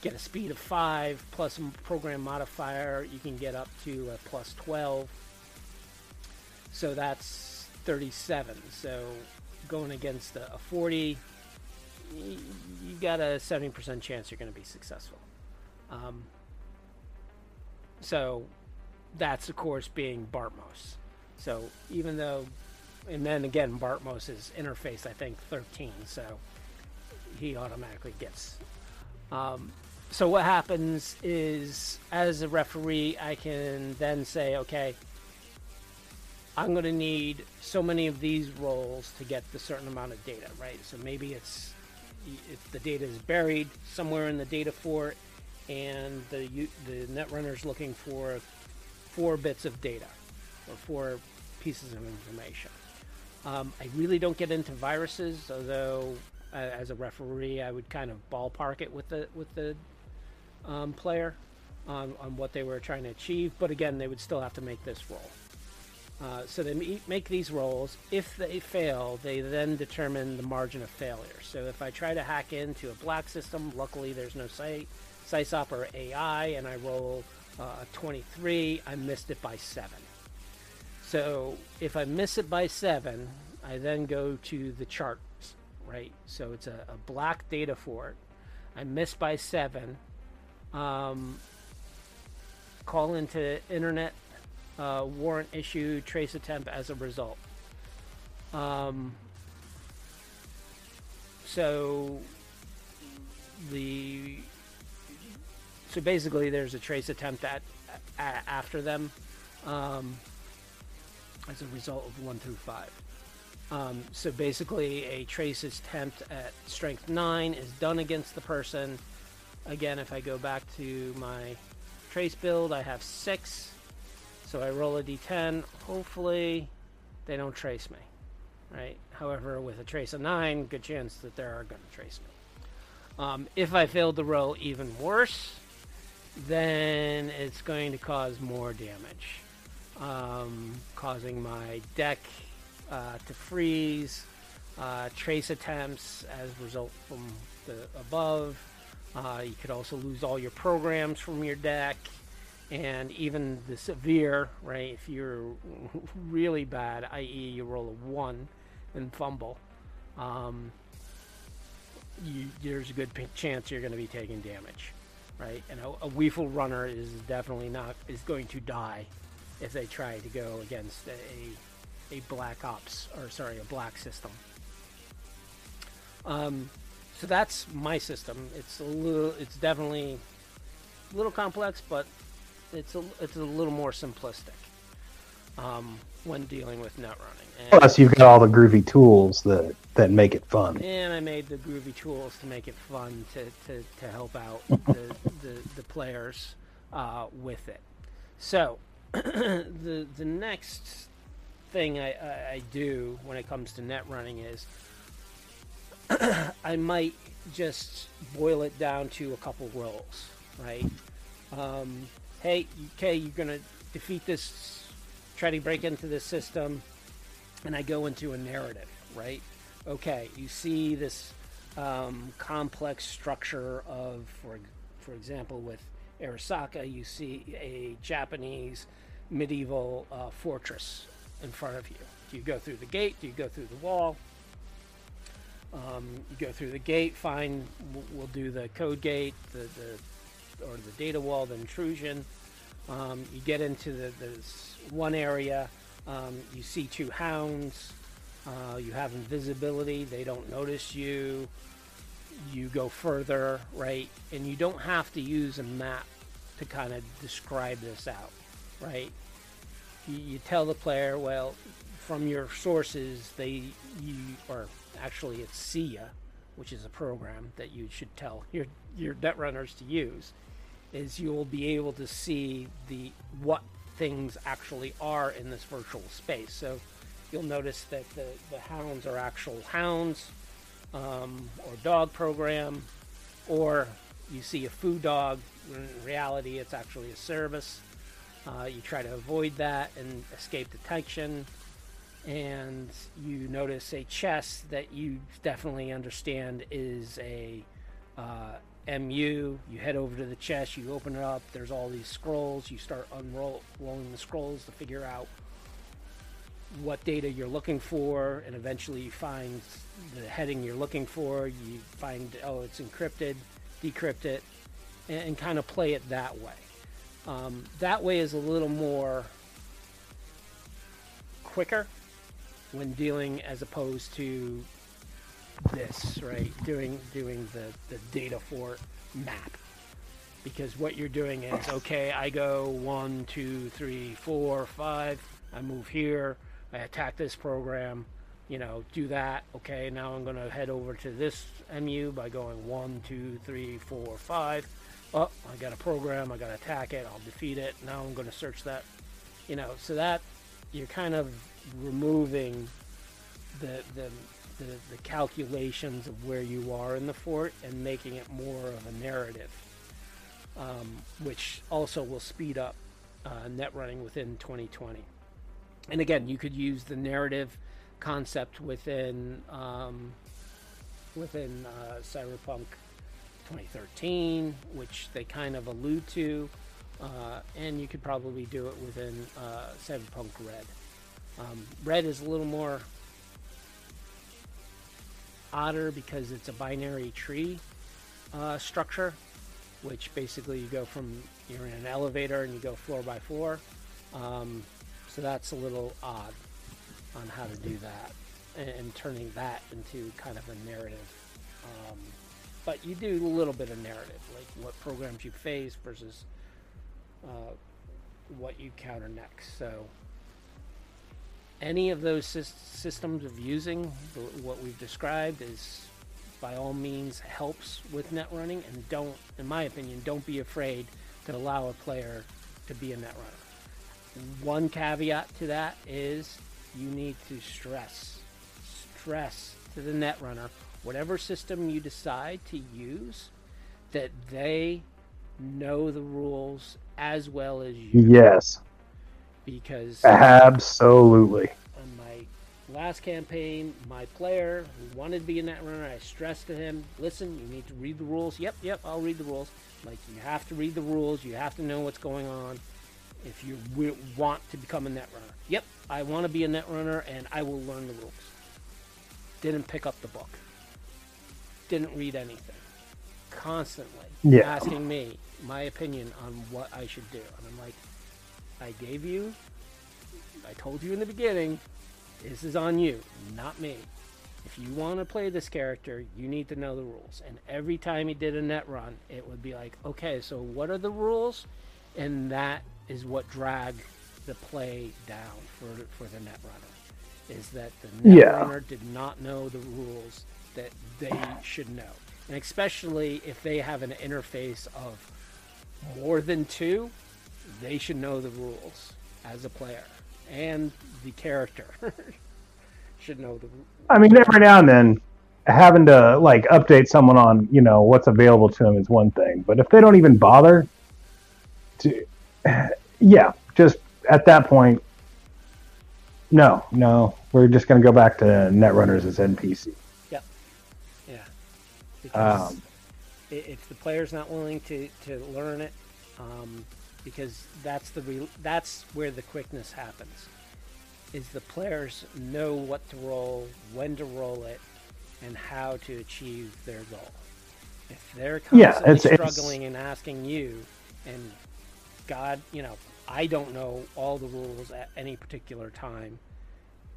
Get a speed of 5 plus a program modifier, you can get up to plus 12. So that's 37. So going against a, a 40, you, you got a 70% chance you're going to be successful. Um, so that's of course being Bartmoss. So even though, and then again, Bartmoss' is interface I think 13, so he automatically gets. Um, so what happens is, as a referee, I can then say, okay, I'm going to need so many of these rolls to get the certain amount of data, right? So maybe it's if the data is buried somewhere in the data fort, and the the netrunner is looking for four bits of data or four pieces of information. Um, I really don't get into viruses, although uh, as a referee, I would kind of ballpark it with the with the um, player on, on what they were trying to achieve. But again, they would still have to make this roll. Uh, so they make these rolls. If they fail, they then determine the margin of failure. So if I try to hack into a black system, luckily there's no site, SISOP or AI, and I roll uh, a 23, I missed it by 7. So if I miss it by 7, I then go to the charts, right? So it's a, a black data fort. I missed by 7. Um, call into internet uh, warrant issue trace attempt as a result. Um, so the so basically there's a trace attempt at, at after them um, as a result of one through five. Um, so basically, a trace attempt at strength nine is done against the person. Again, if I go back to my trace build, I have six. So I roll a d10. Hopefully, they don't trace me, right? However, with a trace of nine, good chance that they are going to trace me. Um, if I fail the roll even worse, then it's going to cause more damage, um, causing my deck uh, to freeze, uh, trace attempts as a result from the above. Uh, you could also lose all your programs from your deck and even the severe, right? If you're <laughs> really bad, i.e., you roll a one and fumble, um, you, there's a good chance you're going to be taking damage, right? And a, a runner is definitely not is going to die if they try to go against a a black ops or sorry a black system. Um, so that's my system. It's a little, it's definitely a little complex, but it's a it's a little more simplistic um, when dealing with net running. And, Plus, you've got all the groovy tools that that make it fun. and I made the groovy tools to make it fun to, to, to help out <laughs> the, the, the players uh, with it. So <clears throat> the the next thing I, I, I do when it comes to net running is <clears throat> I might just boil it down to a couple roles, right? Um, hey, okay, you're gonna defeat this, try to break into this system, and I go into a narrative, right? Okay, you see this um, complex structure of, for for example, with Arasaka, you see a Japanese medieval uh, fortress in front of you. Do you go through the gate? Do you go through the wall? Um, you go through the gate. Fine, we'll, do the code gate, the, the or the data wall, the intrusion. Um, you get into the, this one area. Um, you see two hounds. Uh, you have invisibility. They don't notice you. You go further, right? And you don't have to use a map to kind of describe this out, right? You, you tell the player, well, from your sources, they you or actually it's SeeYa, which is a program that you should tell your your net runners to use, is you'll be able to see the what things actually are in this virtual space. So you'll notice that the, the hounds are actual hounds um, or dog program, or you see a food dog. In reality, it's actually a service. Uh, you try to avoid that and escape detection. And you notice a chest that you definitely understand is a uh, MU. You head over to the chest, you open it up. There's all these scrolls. You start unrolling the scrolls to figure out what data you're looking for, and eventually you find the heading you're looking for. You find oh, it's encrypted, decrypt it, and, and kind of play it that way. Um, that way is a little more quicker when dealing as opposed to this, right? Doing doing the, the data fort map. Because what you're doing is okay, I go one, two, three, four, five, I move here, I attack this program, you know, do that. Okay, now I'm gonna head over to this MU by going one, two, three, four, five. Oh, I got a program, I gotta attack it, I'll defeat it. Now I'm gonna search that you know, so that you're kind of removing the the the, the calculations of where you are in the fort and making it more of a narrative, um, which also will speed up uh, net running within 2020. and again, you could use the narrative concept within um, within uh, Cyberpunk 2013, which they kind of allude to, uh, and you could probably do it within uh, Cyberpunk Red. Um, Red is a little more odder because it's a binary tree uh, structure, which basically you go from you're in an elevator and you go floor by floor. Um, so that's a little odd on how to do that and, and turning that into kind of a narrative. Um, but you do a little bit of narrative, like what programs you face versus uh, what you counter next. So any of those sys- systems of using what we've described is by all means helps with net running and don't in my opinion don't be afraid to allow a player to be a net runner. One caveat to that is you need to stress stress to the net runner. Whatever system you decide to use that they know the rules as well as you. Yes, because absolutely. on my last campaign, my player who wanted to be a net runner, I stressed to him, listen, you need to read the rules. Yep, yep, I'll read the rules. Like, you have to read the rules, you have to know what's going on if you want to become a net runner. Yep, I want to be a net runner and I will learn the rules. Didn't pick up the book, didn't read anything. Constantly Yeah. asking me my opinion on what I should do. And I'm like, I gave you, I told you in the beginning, this is on you, not me. If you want to play this character, you need to know the rules. And every time he did a net run, it would be like, okay, so what are the rules? And that is what dragged the play down for for the net runner. Is that the net Yeah. runner did not know the rules that they should know. And especially if they have an interface of more than two, they should know the rules as a player. And the character <laughs> should know the rules. I mean, every now and then, having to like update someone on you know what's available to them is one thing, but if they don't even bother, to <sighs> yeah, just at that point, no, no, we're just gonna go back to Netrunners as NPC. Yeah. Because Um, if the player's not willing to, to learn it, um, because that's the re- that's where the quickness happens. Is the players know what to roll, when to roll it, and how to achieve their goal. If they're constantly it's- it's- struggling and asking you, and God, you know, I don't know all the rules at any particular time.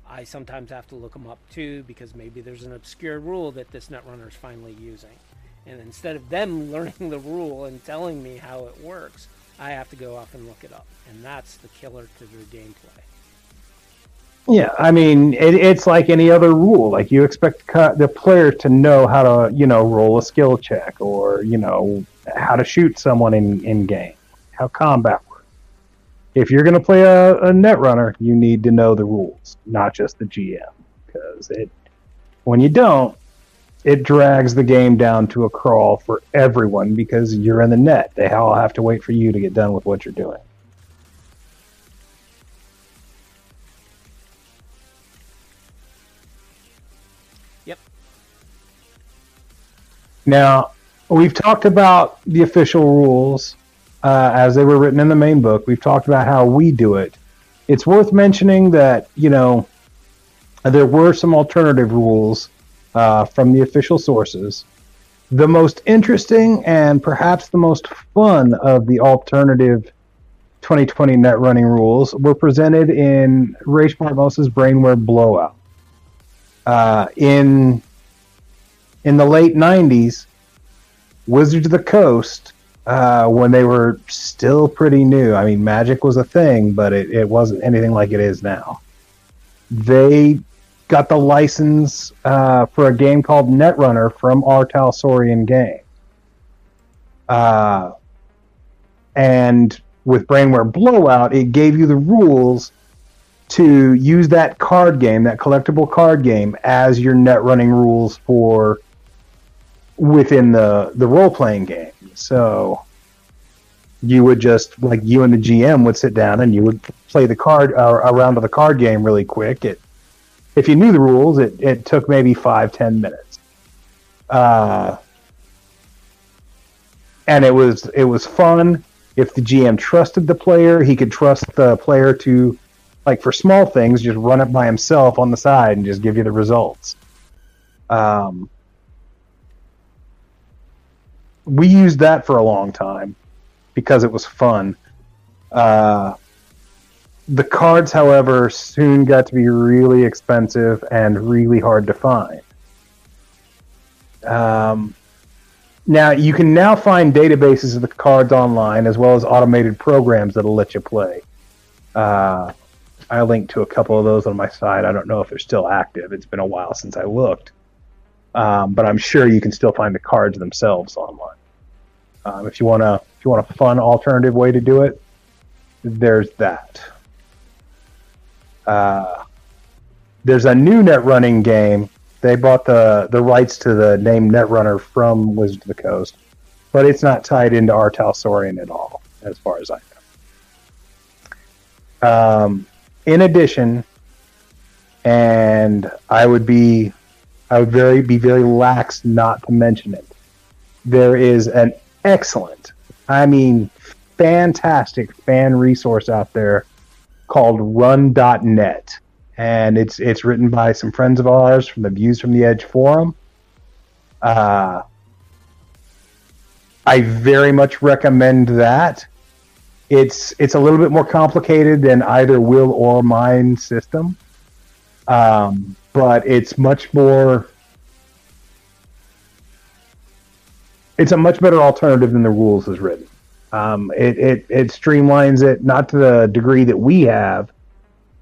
I sometimes have to look them up too because maybe there's an obscure rule that this netrunner is finally using. And instead of them <laughs> learning the rule and telling me how it works, I have to go off and look it up. And that's the killer to the gameplay. Yeah, I mean, it, it's like any other rule. Like you expect the player to know how to, you know, roll a skill check or you know how to shoot someone in in game, how combat works. If you're going to play a, a net runner, you need to know the rules, not just the GM, because it when you don't, it drags the game down to a crawl for everyone because you're in the net. They all have to wait for you to get done with what you're doing. Yep. Now, we've talked about the official rules uh, as they were written in the main book. We've talked about how we do it. It's worth mentioning that, you know, there were some alternative rules uh, from the official sources. The most interesting and perhaps the most fun of the alternative 2020 net running rules were presented in Rache Bartmoss's Brainware Blowout. Uh, in in the late 90s, Wizards of the Coast, uh, when they were still pretty new, I mean, Magic was a thing, but it, it wasn't anything like it is now. They got the license uh, for a game called Netrunner from R. Talsorian Game. Uh, and with Brainware Blowout, it gave you the rules to use that card game, that collectible card game, as your net running rules for within the the role playing game. So you would just like you and the GM would sit down and you would play the card uh, a round of the card game really quick. It if you knew the rules, it, it took maybe five ten minutes. Uh, and it was it was fun. If the GM trusted the player, he could trust the player to, like for small things, just run it by himself on the side and just give you the results. Um, we used that for a long time because it was fun. Uh, the cards, however, soon got to be really expensive and really hard to find. Um, now you can now find databases of the cards online as well as automated programs that'll let you play. Uh, I linked to a couple of those on my site. I don't know if they're still active. It's been a while since I looked, um, but I'm sure you can still find the cards themselves online. Um, if you want to, if you want a fun alternative way to do it, there's that. Uh, there's a new net running game they bought the the rights to the name Netrunner from Wizard of the Coast, but it's not tied into R. Talsorian at all, as far as I know. Um, in addition, and I would be, I would very be very lax not to mention it. There is an excellent, I mean, fantastic fan resource out there called Run.net and it's it's written by some friends of ours from the Views from the Edge forum. Uh, I very much recommend that. It's it's a little bit more complicated than either will or mine system, um, but it's much more. It's a much better alternative than the rules is written. Um, it, it it streamlines it not to the degree that we have,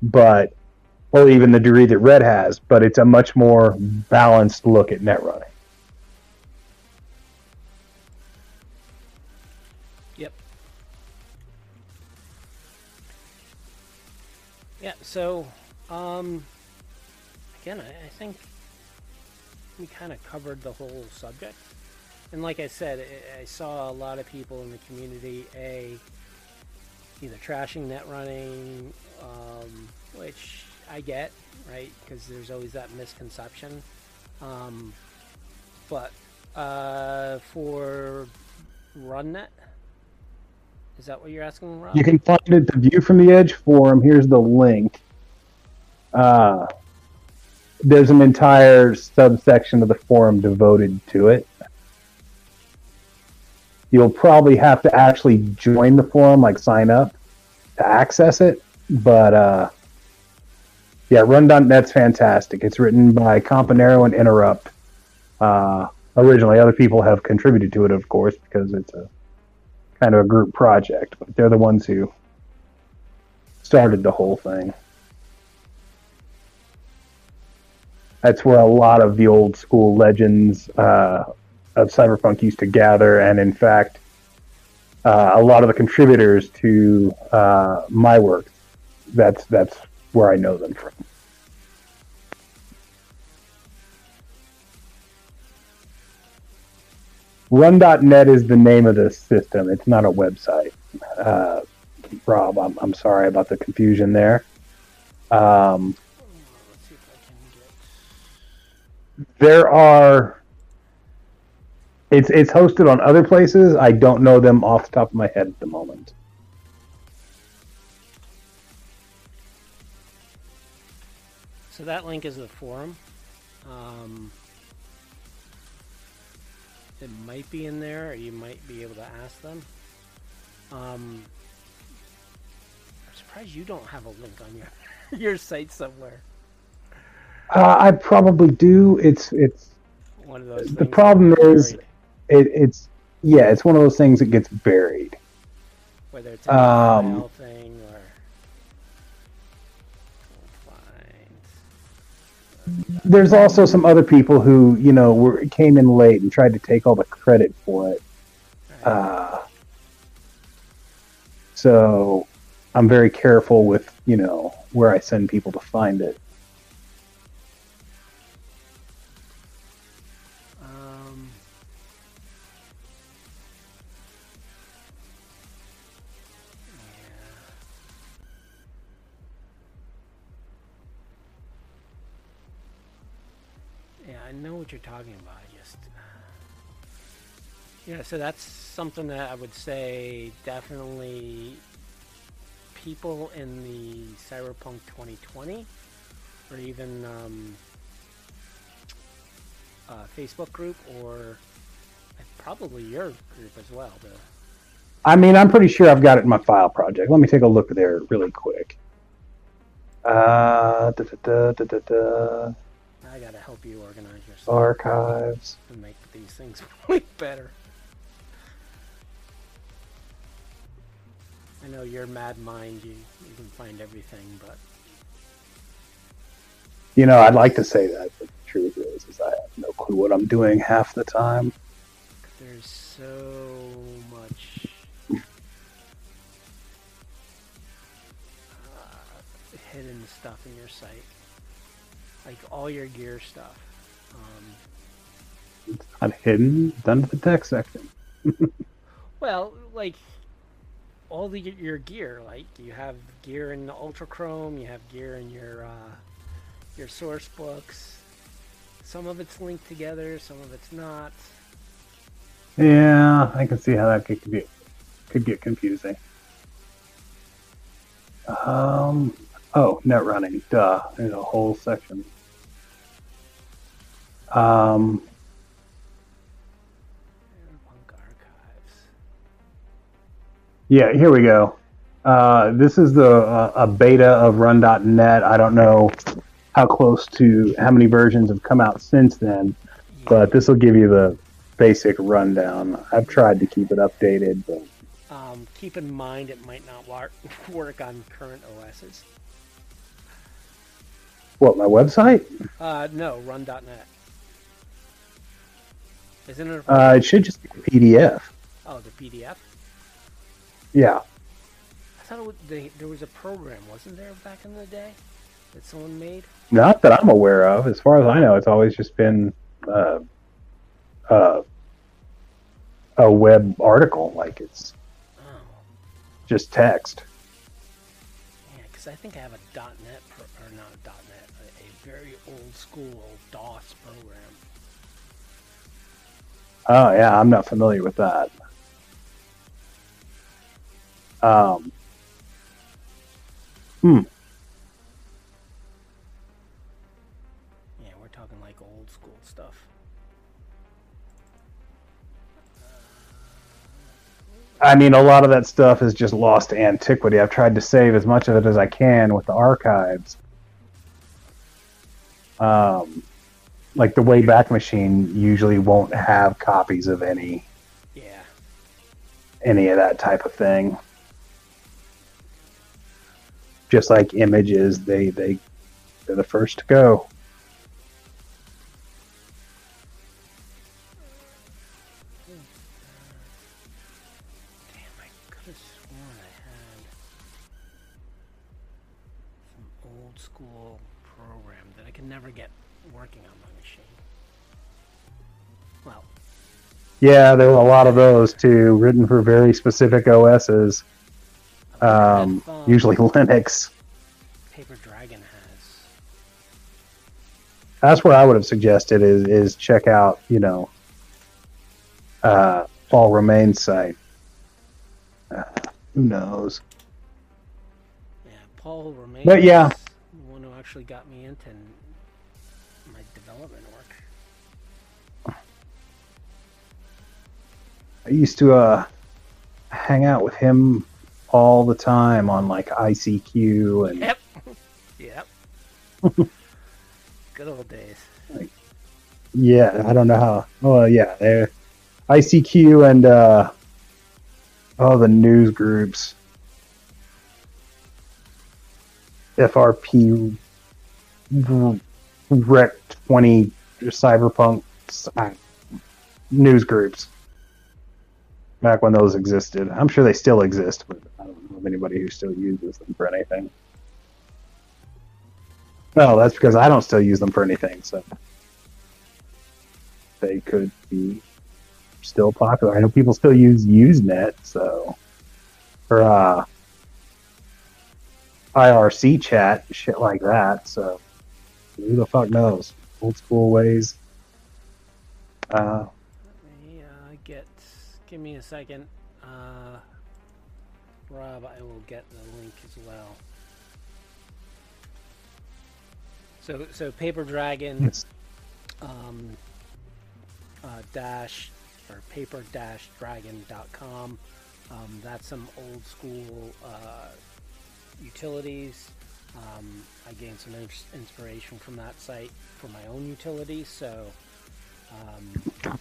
but or even the degree that Red has, but it's a much more balanced look at net running. Yep. Yeah, so, um, again, I, I think we kind of covered the whole subject. And like I said, I, saw a lot of people in the community, A, either trashing net running, um, which I get, right? Because there's always that misconception. Um, but uh, for RunNet, is that what you're asking, Rob? You can find it the View from the Edge forum. Here's the link. Uh, there's an entire subsection of the forum devoted to it. You'll probably have to actually join the forum, like sign up to access it. But uh, yeah, Run.net's fantastic. It's written by Companero and Interrupt. Uh, originally, other people have contributed to it, of course, because it's a kind of a group project. But they're the ones who started the whole thing. That's where a lot of the old school legends uh, of cyberpunk used to gather, and in fact, uh, a lot of the contributors to uh, my work. That's that's where I know them from. Run.net is the name of the system. It's not a website. Uh, Rob, I'm, I'm sorry about the confusion there. Um, there are. It's it's hosted on other places. I don't know them off the top of my head at the moment. So that link is the forum. Um, it might be in there, or you might be able to ask them. Um, I'm surprised you don't have a link on your <laughs> your site somewhere. Uh, I probably do. It's it's One of those. the problem is buried, it, it's yeah, it's one of those things that gets buried. whether it's a um, thing or. There's also some other people who you know were came in late and tried to take all the credit for it. Uh, so I'm very careful with you know where I send people to find it. Talking about. Just yeah. So that's something that I would say definitely people in the Cyberpunk 2020 or even um, uh, Facebook group or probably your group as well. I mean, I'm pretty sure I've got it in my file project. Let me take a look there really quick. Uh, da, da, da, I gotta help you organize your stuff archives. and make these things <laughs> way better. I know your mad mind, you, you can find everything, but You know, I'd like to say that, but the truth is, is I have no clue what I'm doing half the time. there's so much <laughs> uh, hidden stuff in your site. Like all your gear stuff. Um, It's not hidden. Done to the tech section. <laughs> Well, like all the your gear, like you have gear in the Ultra Chrome, you have gear in your uh, your source books. Some of it's linked together, some of it's not. Yeah, I can see how that could be could get confusing. Um. Oh, net running. Duh. There's a whole section. Um. Yeah, here we go. Uh, this is the uh, a beta of Run.net. I don't know how close to how many versions have come out since then, but this will give you the basic rundown. I've tried to keep it updated, but Um, keep in mind it might not <laughs> work on current OSs. what my website? Uh, no, run.net. Isn't it? A, Uh, it should just be a PDF. oh, the PDF. Yeah. I thought it was, they, there was a program, wasn't there, back in the day, that someone made? Not that I'm aware of. As far as I know, it's always just been uh, uh, a web article. Like it's Oh, just text. yeah, because I think I have a .NET pro, or not a .NET, a, a very old school DOS program. Oh yeah, I'm not familiar with that. Um. Hmm. Yeah, we're talking like old school stuff. I mean, a lot of that stuff is just lost to antiquity. I've tried to save as much of it as I can with the archives. Um, like the Wayback Machine usually won't have copies of any Yeah, any of that type of thing. Just like images, they they they're the first to go. damn, I could have sworn I had some old school program that I could never get working on my machine. Well, Yeah, there were a lot of those too, written for very specific OSs, um, um, usually <laughs> Linux. Paper Dragon has. That's what I would have suggested is is check out, you know, uh, Paul Romain's site. Uh, who knows? Yeah, Paul Romain. But yeah. the one who actually got me into I used to uh, hang out with him all the time on like ICQ and Yep. yep. <laughs> Good old days. Yeah, I don't know how. Well, yeah, they're ICQ and uh, oh, the news groups, FRP, Rec Twenty, Cyberpunk uh, news groups. Back when those existed, I'm sure they still exist, but I don't know of anybody who still uses them for anything. No, that's because I don't still use them for anything. So they could be still popular. I know people still use Usenet, so or uh, IRC chat, shit like that. So who the fuck knows? Old school ways Uh, Give me a second. Uh, Rob, I will get the link as well. So, so Paper Dragon it's- um, uh, dash or paper dash dragon.com. Um, that's some old school uh, utilities. Um, I gained some inspiration from that site for my own utilities. So um,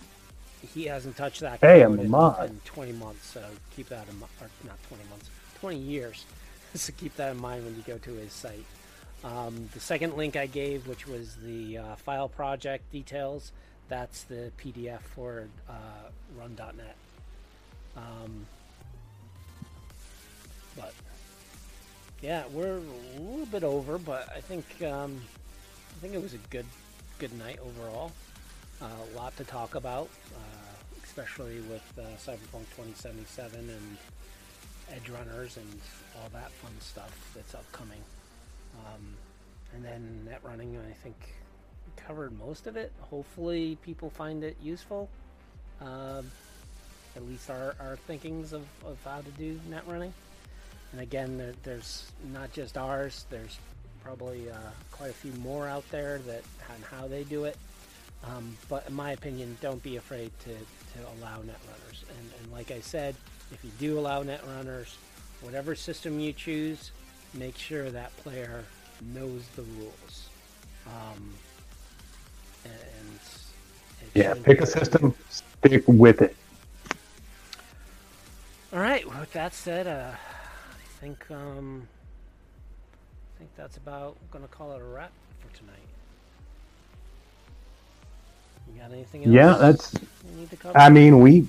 he hasn't touched that Hey, code I'm a in, mod. in 20 months. So keep that in mind. Or not 20 months, 20 years. <laughs> so keep that in mind when you go to his site. Um, the second link I gave, which was the uh, file project details, that's the PDF for uh, run.net. Um, but yeah, we're a little bit over, but I think um, I think it was a good good night overall. Uh, a lot to talk about, uh, especially with uh, Cyberpunk 2077 and Edge Runners and all that fun stuff that's upcoming. Um, and then net running, I think we covered most of it. Hopefully, people find it useful. Um, at least our, our thinkings of, of how to do net running. And again, there, there's not just ours. There's probably uh, quite a few more out there that and how they do it. Um, but in my opinion, don't be afraid to, to allow net runners. And, and like I said, if you do allow net runners, whatever system you choose, make sure that player knows the rules. Um, and, and yeah, pick a system, stick with it. All right. With that said, uh, I think um, I think that's about gonna call it a wrap for tonight. You got anything else? Yeah, that's. need. I mean, we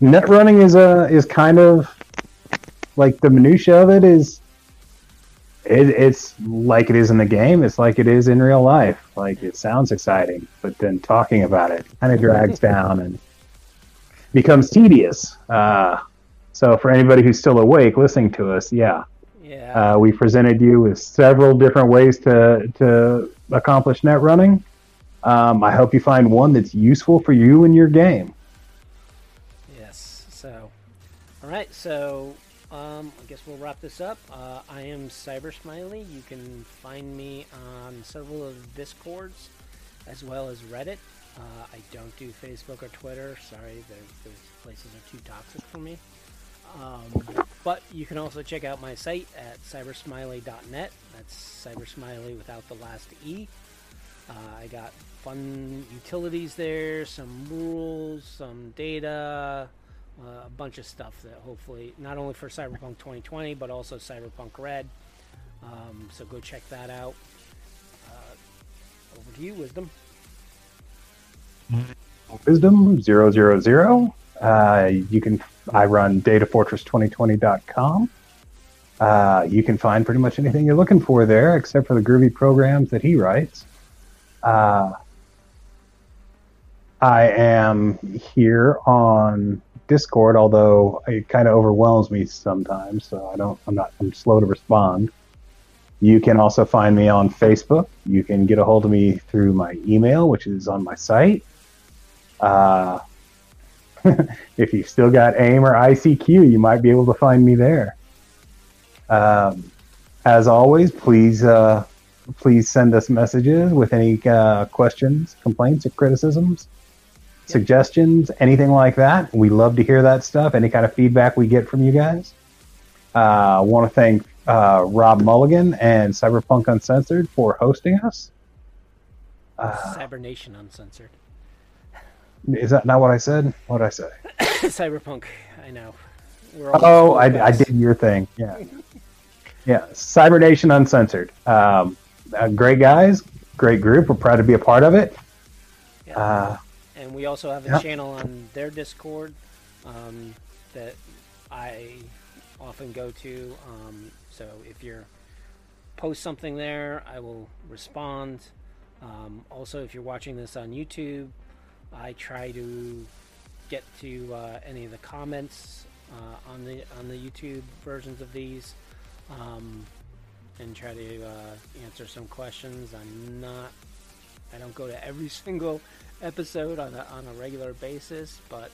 net running is a is kind of like the minutia of it is. It, it's like it is in the game. It's like it is in real life. Like it sounds exciting, but then talking about it kind of drags <laughs> down and becomes tedious. Uh, so for anybody who's still awake listening to us, yeah, yeah. uh, we presented you with several different ways to to accomplish net running. Um, I hope you find one that's useful for you in your game. Yes. So, all right. So, um, I guess we'll wrap this up. Uh, I am Cyber Smiley. You can find me on several of Discords as well as Reddit. Uh, I don't do Facebook or Twitter. Sorry, those those places are too toxic for me. Um, but you can also check out my site at cybersmiley.net. That's cybersmiley without the last E. Uh, I got fun utilities there, some rules, some data, uh, a bunch of stuff that hopefully not only for Cyberpunk 2020 but also Cyberpunk Red. Um, so go check that out. Uh, over to you, Wisdom. Wisdom zero zero zero. Uh, you can I run DataFortress2020.com. Uh, you can find pretty much anything you're looking for there, except for the groovy programs that he writes. Uh, I am here on Discord, although it kind of overwhelms me sometimes, so I don't. I'm not. I'm slow to respond. You can also find me on Facebook. You can get a hold of me through my email, which is on my site. Uh, <laughs> if you've still got AIM or ICQ, you might be able to find me there. Um, as always, please uh, please send us messages with any uh, questions, complaints, or criticisms, suggestions, anything like that. We love to hear that stuff. Any kind of feedback we get from you guys. Uh, I want to thank uh, Rob Mulligan and Cyberpunk Uncensored for hosting us. Uh, Cyber Nation Uncensored. is that not what I said? What did I say? <coughs> Cyberpunk. I know. Oh, I, I did your thing. Yeah. Yeah. Cyber Nation Uncensored. Um, uh, great guys, great group. We're proud to be a part of it. Yeah. Uh, and we also have a Yeah. channel on their Discord um, that I often go to. Um, so if you're post something there, I will respond. Um, also, if you're watching this on YouTube, I try to get to uh, any of the comments uh, on the on the YouTube versions of these, um, and try to uh, answer some questions. I'm not I don't go to every <laughs> single episode on a, on a regular basis, but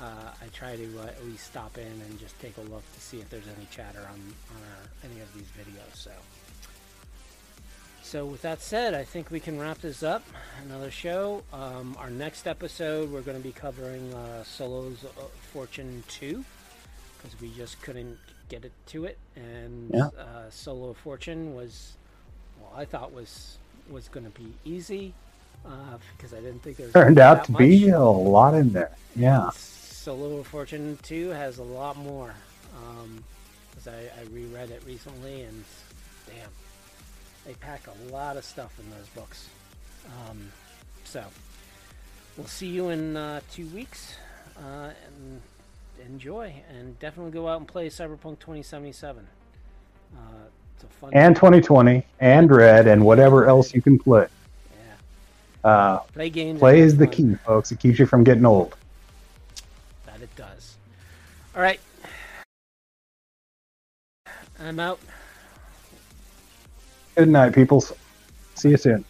uh, I try to uh, at least stop in and just take a look to see if there's any chatter on, on our, any of these videos. So, so with that said, I think we can wrap this up. Another show. Um, our next episode, we're going to be covering uh, Solo's uh, Fortune 2 because we just couldn't get it to it, and Yeah. uh, Solo of Fortune was, well, I thought was was going to be easy uh, because I didn't think there was Turned out to be much. a lot in there. Yeah. Solo of Fortune 2 has a lot more. Because I, I reread it recently and damn, they pack a lot of stuff in those books. Um, so, we'll see you in uh, two weeks. Uh, and enjoy. And definitely go out and play Cyberpunk 2077. Uh, it's a fun And 2020 and Red and whatever else you can play. Yeah. Uh, Play games. play is the key, folks. It keeps you from getting old. That it does. All right. I'm out. Good night, peoples. See you soon.